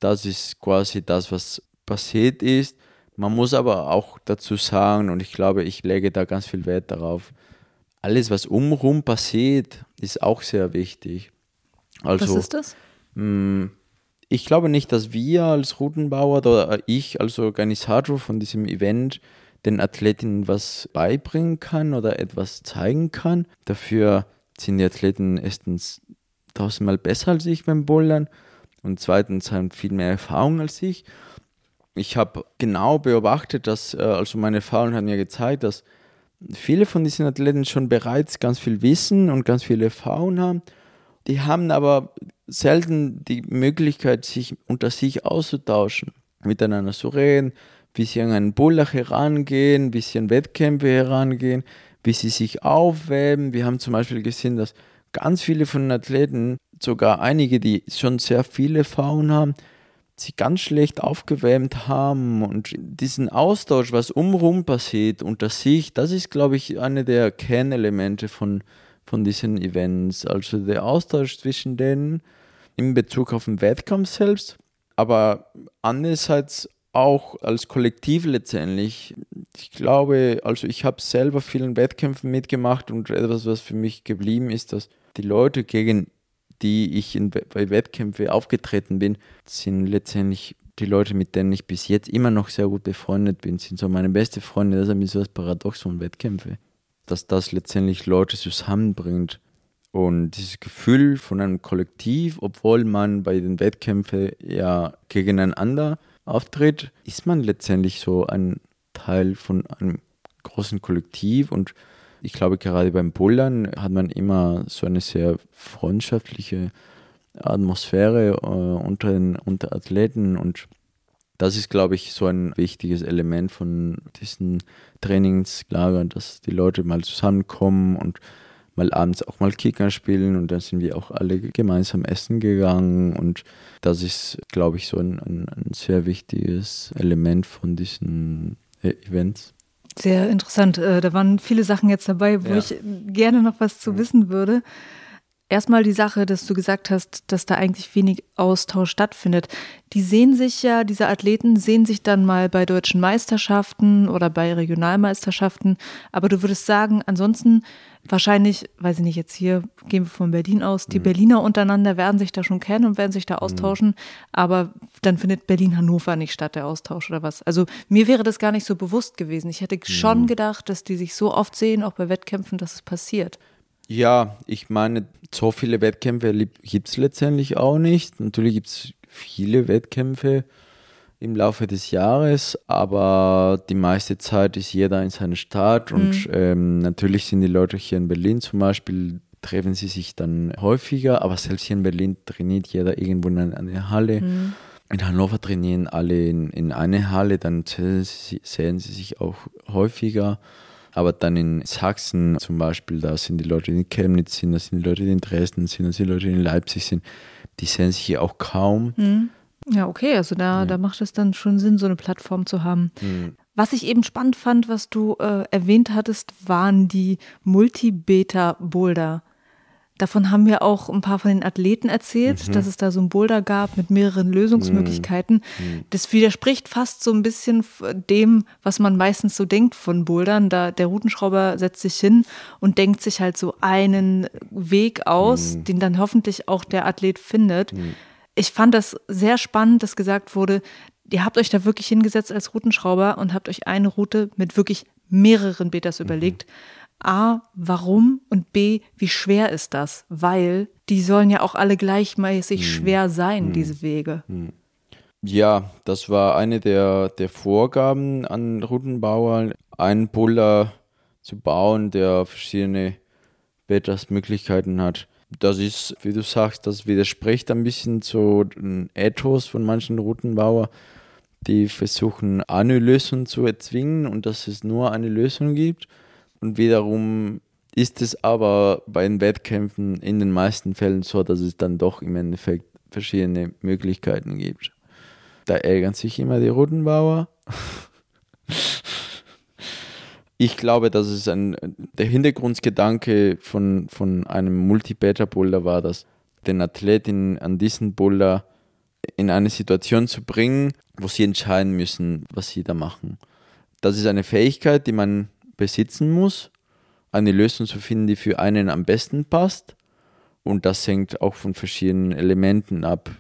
Das ist quasi das, was passiert ist. Man muss aber auch dazu sagen, und ich glaube, ich lege da ganz viel Wert darauf, alles, was umrum passiert, ist auch sehr wichtig. Also, was ist das? Mh, mm, Ich glaube nicht, dass wir als Routenbauer oder ich als Organisator von diesem Event den Athletinnen was beibringen kann oder etwas zeigen kann. Dafür sind die Athleten erstens tausendmal besser als ich beim Bouldern und zweitens haben viel mehr Erfahrung als ich. Ich habe genau beobachtet, dass, äh, also meine Erfahrung hat mir gezeigt, dass viele von diesen Athleten schon bereits ganz viel Wissen und ganz viel Erfahrung haben. Die haben aber selten die Möglichkeit, sich unter sich auszutauschen, miteinander zu reden, wie sie an einen Bullach herangehen, wie sie an Wettkämpfe herangehen, wie sie sich aufwärmen. Wir haben zum Beispiel gesehen, dass ganz viele von den Athleten, sogar einige, die schon sehr viel Erfahrung haben, sie ganz schlecht aufgewärmt haben und diesen Austausch, was umrum passiert unter sich, das ist, glaube ich, eine der Kernelemente von, von diesen Events. Also der Austausch zwischen denen in Bezug auf den Wettkampf selbst, aber andererseits auch als Kollektiv letztendlich. Ich glaube, also ich habe selber vielen Wettkämpfen mitgemacht und etwas, was für mich geblieben ist, dass die Leute, gegen die ich in, bei Wettkämpfen aufgetreten bin, sind letztendlich die Leute, mit denen ich bis jetzt immer noch sehr gut befreundet bin, sind so meine beste Freunde. Das ist ein bisschen das Paradox von Wettkämpfen, dass das letztendlich Leute zusammenbringt. Und dieses Gefühl von einem Kollektiv, obwohl man bei den Wettkämpfen ja gegeneinander auftritt, ist man letztendlich so ein Teil von einem großen Kollektiv und ich glaube, gerade beim Bouldern hat man immer so eine sehr freundschaftliche Atmosphäre äh, unter den unter Athleten. Und das ist, glaube ich, so ein wichtiges Element von diesen Trainingslagern, dass die Leute mal zusammenkommen und mal abends auch mal Kicker spielen. Und dann sind wir auch alle gemeinsam essen gegangen. Und das ist, glaube ich, so ein, ein, ein sehr wichtiges Element von diesen äh, Events. Sehr interessant. Äh, da waren viele Sachen jetzt dabei, wo ja. ich gerne noch was zu wissen würde. Erstmal die Sache, dass du gesagt hast, dass da eigentlich wenig Austausch stattfindet. Die sehen sich ja, diese Athleten sehen sich dann mal bei deutschen Meisterschaften oder bei Regionalmeisterschaften. Aber du würdest sagen, ansonsten wahrscheinlich, weiß ich nicht, jetzt hier gehen wir von Berlin aus, die mhm. Berliner untereinander werden sich da schon kennen und werden sich da mhm. austauschen. Mhm. Aber dann findet Berlin-Hannover nicht statt, der Austausch oder was. Also mir wäre das gar nicht so bewusst gewesen. Ich hätte mhm. schon gedacht, dass die sich so oft sehen, auch bei Wettkämpfen, dass es passiert. Ja, ich meine, so viele Wettkämpfe gibt es letztendlich auch nicht. Natürlich gibt es viele Wettkämpfe im Laufe des Jahres, aber die meiste Zeit ist jeder in seiner Stadt mhm. und ähm, natürlich sind die Leute hier in Berlin zum Beispiel, treffen sie sich dann häufiger, aber selbst hier in Berlin trainiert jeder irgendwo in einer Halle. Mhm. In Hannover trainieren alle in, in eine Halle, dann sehen sie sich auch häufiger. Aber dann in Sachsen zum Beispiel, da sind die Leute, die in Chemnitz sind, da sind die Leute, die in Dresden sind, da sind die Leute, die in Leipzig sind, die sehen sich hier auch kaum. Mhm. Ja, okay, also da, ja. da macht es dann schon Sinn, so eine Plattform zu haben. Mhm. Was ich eben spannend fand, was du äh, erwähnt hattest, waren die Multi-Beta-Boulder. Davon haben mir auch ein paar von den Athleten erzählt, mhm. dass es da so ein Boulder gab mit mehreren Lösungsmöglichkeiten. Mhm. Das widerspricht fast so ein bisschen dem, was man meistens so denkt von Bouldern. Da der Routenschrauber setzt sich hin und denkt sich halt so einen Weg aus, mhm. den dann hoffentlich auch der Athlet findet. Mhm. Ich fand das sehr spannend, dass gesagt wurde, ihr habt euch da wirklich hingesetzt als Routenschrauber und habt euch eine Route mit wirklich mehreren Betas mhm. A, warum und B, wie schwer ist das? Weil die sollen ja auch alle gleichmäßig hm. schwer sein, hm. diese Wege. Hm. Ja, das war eine der, der Vorgaben an Routenbauern, einen Puller zu bauen, der verschiedene Bettersmöglichkeiten hat. Das ist, wie du sagst, das widerspricht ein bisschen zu dem Ethos von manchen Routenbauern, die versuchen, eine Lösung zu erzwingen und dass es nur eine Lösung gibt. Und wiederum ist es aber bei den Wettkämpfen in den meisten Fällen so, dass es dann doch im Endeffekt verschiedene Möglichkeiten gibt. Da ärgern sich immer die Routenbauer. ich glaube, dass es ein, der Hintergrundgedanke von, von einem Multi-Beta-Boulder war, dass den Athleten an diesen Boulder in eine Situation zu bringen, wo sie entscheiden müssen, was sie da machen. Das ist eine Fähigkeit, die man besitzen muss, eine Lösung zu finden, die für einen am besten passt. Und das hängt auch von verschiedenen Elementen ab.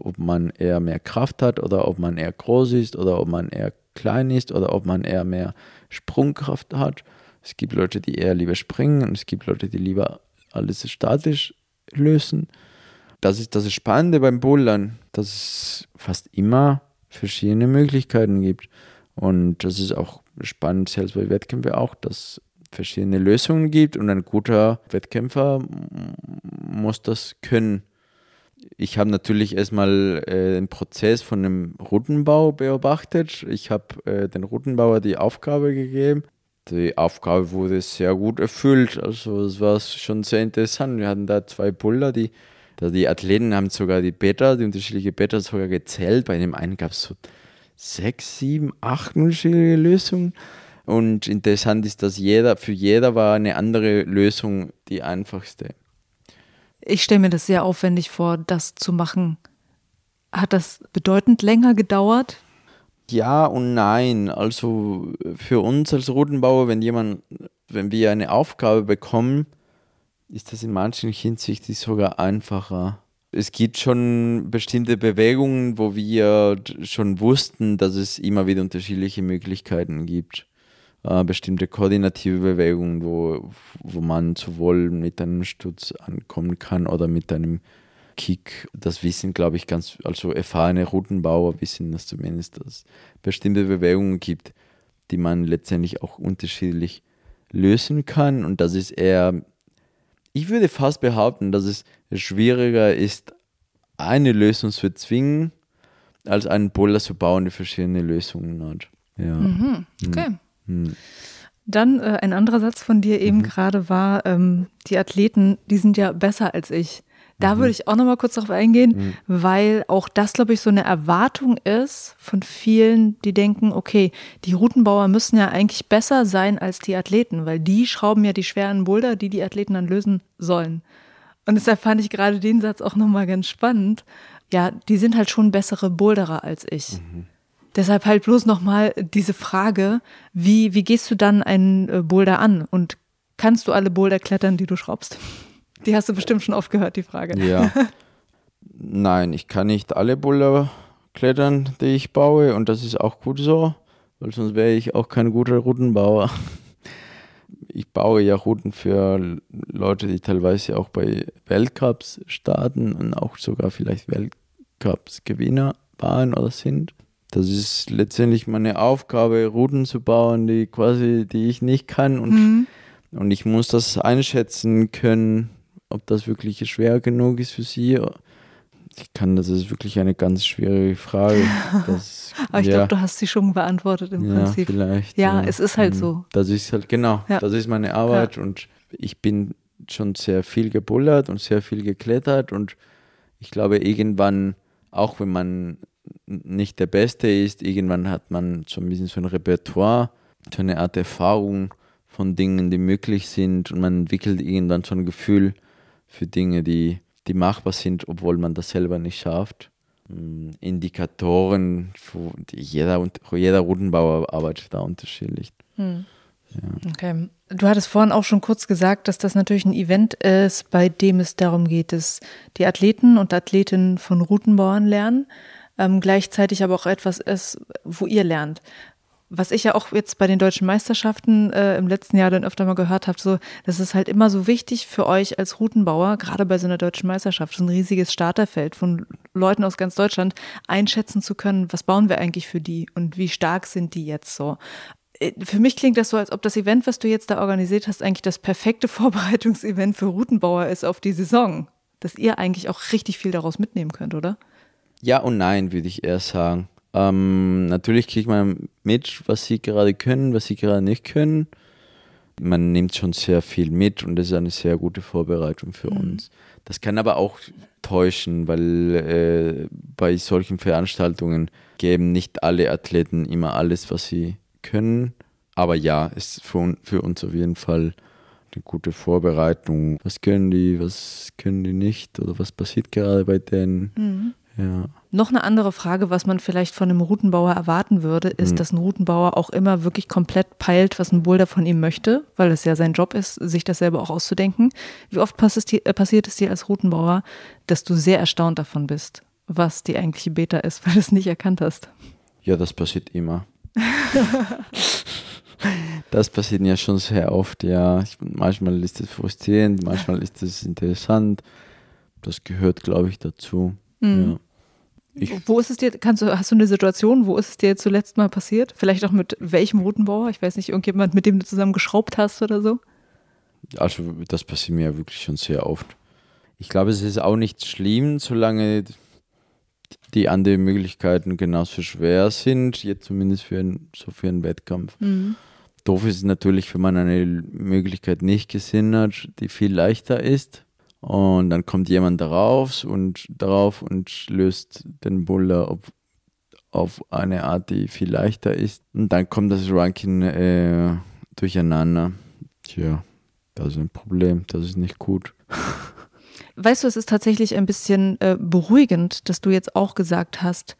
ob man eher mehr Kraft hat oder ob man eher groß ist oder ob man eher klein ist oder ob man eher mehr Sprungkraft hat. Es gibt Leute, die eher lieber springen und es gibt Leute, die lieber alles statisch lösen. Das ist das Spannende beim Bouldern, dass es fast immer verschiedene Möglichkeiten gibt. Und das ist auch spannend, selbst bei Wettkämpfen auch, dass verschiedene Lösungen gibt und ein guter Wettkämpfer muss das können. Ich habe natürlich erstmal äh, den Prozess von dem Routenbau beobachtet. Ich habe äh, den Routenbauer die Aufgabe gegeben. Die Aufgabe wurde sehr gut erfüllt. Also es war schon sehr interessant. Wir hatten da zwei Puller, die, die Athleten haben sogar die Beta, die unterschiedlichen Beta sogar gezählt. Bei dem einen gab es so sechs, sieben, acht unterschiedliche Lösungen. Und interessant ist, dass jeder, für jeder war eine andere Lösung die einfachste. Ich stelle mir das sehr aufwendig vor, das zu machen. Hat das bedeutend länger gedauert? Ja und nein. Also für uns als Routenbauer, wenn jemand, wenn wir eine Aufgabe bekommen, ist das in manchen Hinsichten sogar einfacher. Es gibt schon bestimmte Bewegungen, wo wir schon wussten, dass es immer wieder unterschiedliche Möglichkeiten gibt äh, bestimmte koordinative Bewegungen, wo, wo man sowohl mit einem Stutz ankommen kann oder mit einem Kick. Das wissen, glaube ich, ganz, also erfahrene Routenbauer wissen das zumindest, dass es bestimmte Bewegungen gibt, die man letztendlich auch unterschiedlich lösen kann. Und das ist eher, ich würde fast behaupten, dass es schwieriger ist, eine Lösung zu zwingen, als einen Boulder zu bauen, der verschiedene Lösungen hat. Ja. Mhm, okay. Mhm. Hm. Dann äh, ein anderer Satz von dir eben mhm. gerade war, ähm, die Athleten, die sind ja besser als ich. Da mhm. würde ich auch noch mal kurz darauf eingehen, mhm. weil auch das, glaube ich, so eine Erwartung ist von vielen, die denken, okay, die Routenbauer müssen ja eigentlich besser sein als die Athleten, weil die schrauben ja die schweren Boulder, die die Athleten dann lösen sollen. Und deshalb fand ich gerade den Satz auch noch mal ganz spannend. Ja, die sind halt schon bessere Boulderer als ich. Mhm. Deshalb halt bloß nochmal diese Frage, wie, wie gehst du dann einen äh, Boulder an und kannst du alle Boulder klettern, die du schraubst? Die hast du bestimmt schon oft gehört, die Frage. Ja. Nein, ich kann nicht alle Boulder klettern, die ich baue und das ist auch gut so, weil sonst wäre ich auch kein guter Routenbauer. Ich baue ja Routen für Leute, die teilweise auch bei Weltcups starten und auch sogar vielleicht Weltcups-Gewinner waren oder sind. Das ist letztendlich meine Aufgabe, Routen zu bauen, die quasi, die ich nicht kann. Und, mhm. und ich muss das einschätzen können, ob das wirklich schwer genug ist für sie. Ich kann, das ist wirklich eine ganz schwierige Frage. Das, Aber ich ja. glaube, du hast sie schon beantwortet im ja, Prinzip. Vielleicht. Ja, ja, es ist halt mhm. so. Das ist halt, genau, ja. das ist meine Arbeit und ich bin schon sehr viel gebullert und sehr viel geklettert und ich glaube, irgendwann, auch wenn man nicht der Beste ist. Irgendwann hat man so ein bisschen so ein Repertoire, so eine Art Erfahrung von Dingen, die möglich sind und man entwickelt irgendwann so ein Gefühl für Dinge, die, die machbar sind, obwohl man das selber nicht schafft. Mm, Indikatoren, jeder, jeder Routenbauer arbeitet da unterschiedlich. Hm. Ja. Okay. Du hattest vorhin auch schon kurz gesagt, dass das natürlich ein Event ist, bei dem es darum geht, dass die Athleten und Athletinnen von Routenbauern lernen ähm, gleichzeitig aber auch etwas ist, wo ihr lernt. Was ich ja auch jetzt bei den deutschen Meisterschaften äh, im letzten Jahr dann öfter mal gehört habe, so, das ist halt immer so wichtig für euch als Routenbauer, gerade bei so einer deutschen Meisterschaft, so ein riesiges Starterfeld von Leuten aus ganz Deutschland, einschätzen zu können, was bauen wir eigentlich für die und wie stark sind die jetzt so äh, für mich klingt das so, als ob das Event, was du jetzt da organisiert hast, eigentlich das perfekte Vorbereitungsevent für Routenbauer ist auf die Saison. Dass ihr eigentlich auch richtig viel daraus mitnehmen könnt, oder? Ja und nein, würde ich eher sagen. Ähm, natürlich kriegt man mit, was sie gerade können, was sie gerade nicht können. Man nimmt schon sehr viel mit und das ist eine sehr gute Vorbereitung für mhm. uns. Das kann aber auch täuschen, weil äh, bei solchen Veranstaltungen geben nicht alle Athleten immer alles, was sie können. Aber ja, ist für, für uns auf jeden Fall eine gute Vorbereitung. Was können die, was können die nicht oder was passiert gerade bei denen? Mhm. Ja. Noch eine andere Frage, was man vielleicht von einem Routenbauer erwarten würde, ist, mhm. dass ein Routenbauer auch immer wirklich komplett peilt, was ein Boulder von ihm möchte, weil es ja sein Job ist, sich das selber auch auszudenken. Wie oft passiert es dir, äh, passiert es dir als Routenbauer, dass du sehr erstaunt davon bist, was die eigentliche Beta ist, weil du es nicht erkannt hast. Ja, das passiert immer. das passiert ja schon sehr oft, ja. Manchmal ist es frustrierend, manchmal ist es interessant. Das gehört, glaube ich, dazu. Mhm. Ja. Ich wo ist es dir, kannst du, hast du eine Situation, wo ist es dir zuletzt mal passiert? Vielleicht auch mit welchem Routenbauer? Ich weiß nicht, irgendjemand, mit dem du zusammen geschraubt hast oder so? Also, das passiert mir ja wirklich schon sehr oft. Ich glaube, es ist auch nicht schlimm, solange die anderen Möglichkeiten genauso schwer sind, jetzt zumindest für einen, so für einen Wettkampf. Mhm. Doof ist es natürlich, wenn man eine Möglichkeit nicht gesehen hat, die viel leichter ist. Und dann kommt jemand darauf und darauf und löst den Boulder auf, auf eine Art, die viel leichter ist. Und dann kommt das Ranking äh, durcheinander. Tja, das ist ein Problem, das ist nicht gut. Weißt du, es ist tatsächlich ein bisschen äh, beruhigend, dass du jetzt auch gesagt hast,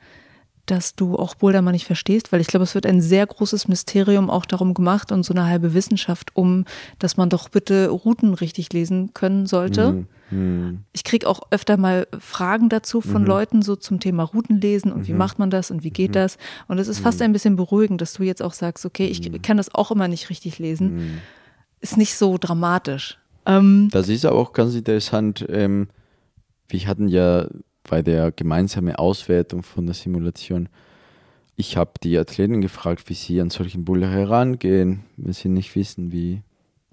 dass du auch Boulder nicht verstehst, weil ich glaube, es wird ein sehr großes Mysterium auch darum gemacht und so eine halbe Wissenschaft um, dass man doch bitte Routen richtig lesen können sollte. Mhm. Ich kriege auch öfter mal Fragen dazu von mhm. Leuten so zum Thema Routenlesen und mhm. wie macht man das und wie geht mhm. das. Und es ist fast mhm. ein bisschen beruhigend, dass du jetzt auch sagst, okay, ich mhm. kann das auch immer nicht richtig lesen. Ist nicht so dramatisch. Ähm, das ist aber auch ganz interessant. Ähm, wir hatten ja bei der gemeinsamen Auswertung von der Simulation, ich habe die Athleten gefragt, wie sie an solchen Buller herangehen, wenn sie nicht wissen, wie.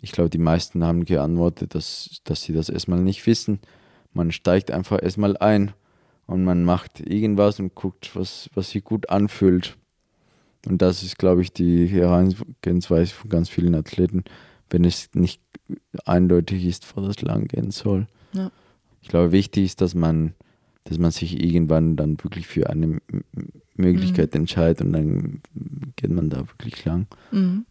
Ich glaube, die meisten haben geantwortet, dass, dass sie das erstmal nicht wissen. Man steigt einfach erstmal ein und man macht irgendwas und guckt, was, was sich gut anfühlt. Und das ist, glaube ich, die Herangehensweise von ganz vielen Athleten, wenn es nicht eindeutig ist, wo das lang gehen soll. Ja. Ich glaube, wichtig ist, dass man dass man sich irgendwann dann wirklich für eine Möglichkeit mhm. entscheidet und dann geht man da wirklich lang. Mhm.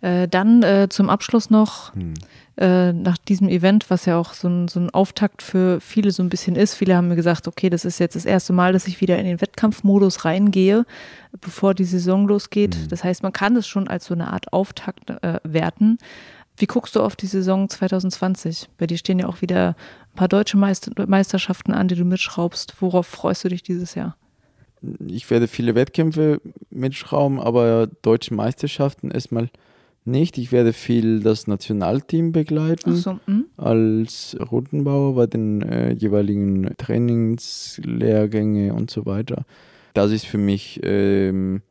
Äh, dann äh, zum Abschluss noch, mhm. äh, nach diesem Event, was ja auch so ein, so ein, Auftakt für viele so ein bisschen ist. Viele haben mir gesagt, okay, das ist jetzt das erste Mal, dass ich wieder in den Wettkampfmodus reingehe, bevor die Saison losgeht. Mhm. Das heißt, man kann es schon als so eine Art Auftakt äh, werten. Wie guckst du auf die Saison 2020? Bei dir stehen ja auch wieder ein paar deutsche Meisterschaften an, die du mitschraubst. Worauf freust du dich dieses Jahr? Ich werde viele Wettkämpfe mitschrauben, aber deutsche Meisterschaften erstmal nicht. Ich werde viel das Nationalteam begleiten so, hm? als Routenbauer bei den äh, jeweiligen Trainingslehrgänge und so weiter. Das ist für mich ähm,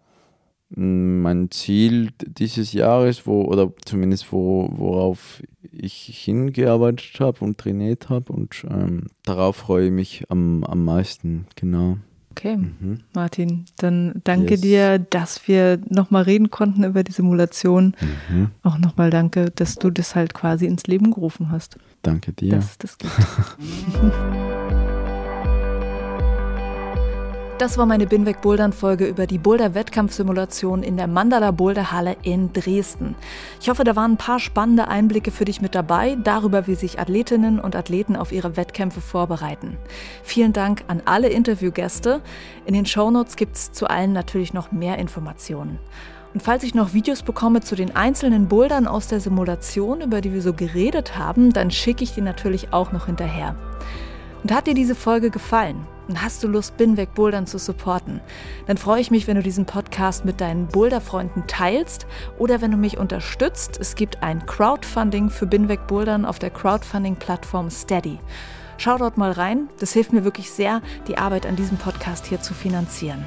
mein Ziel dieses Jahres, wo, oder zumindest wo, worauf ich hingearbeitet habe und trainiert habe und ähm, darauf freue ich mich am, am meisten, genau. Okay, mhm. Martin, dann danke yes. dir, dass wir nochmal reden konnten über die Simulation. Mhm. Auch nochmal danke, dass du das halt quasi ins Leben gerufen hast. Danke dir. Dass es das gibt. Das war meine Binweg Bouldern Folge über die Boulder Wettkampfsimulation in der Mandala Boulder Halle in Dresden. Ich hoffe, da waren ein paar spannende Einblicke für dich mit dabei, darüber, wie sich Athletinnen und Athleten auf ihre Wettkämpfe vorbereiten. Vielen Dank an alle Interviewgäste. In den Shownotes gibt es zu allen natürlich noch mehr Informationen. Und falls ich noch Videos bekomme zu den einzelnen Bouldern aus der Simulation, über die wir so geredet haben, dann schicke ich die natürlich auch noch hinterher. Und hat dir diese Folge gefallen? Und hast du Lust, Binweg Bouldern zu supporten? Dann freue ich mich, wenn du diesen Podcast mit deinen Boulder-Freunden teilst oder wenn du mich unterstützt. Es gibt ein Crowdfunding für Binweg Bouldern auf der Crowdfunding-Plattform Steady. Schau dort mal rein. Das hilft mir wirklich sehr, die Arbeit an diesem Podcast hier zu finanzieren.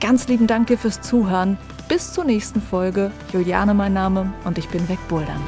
Ganz lieben Dank dir fürs Zuhören. Bis zur nächsten Folge. Juliane mein Name und ich bin weg Bouldern.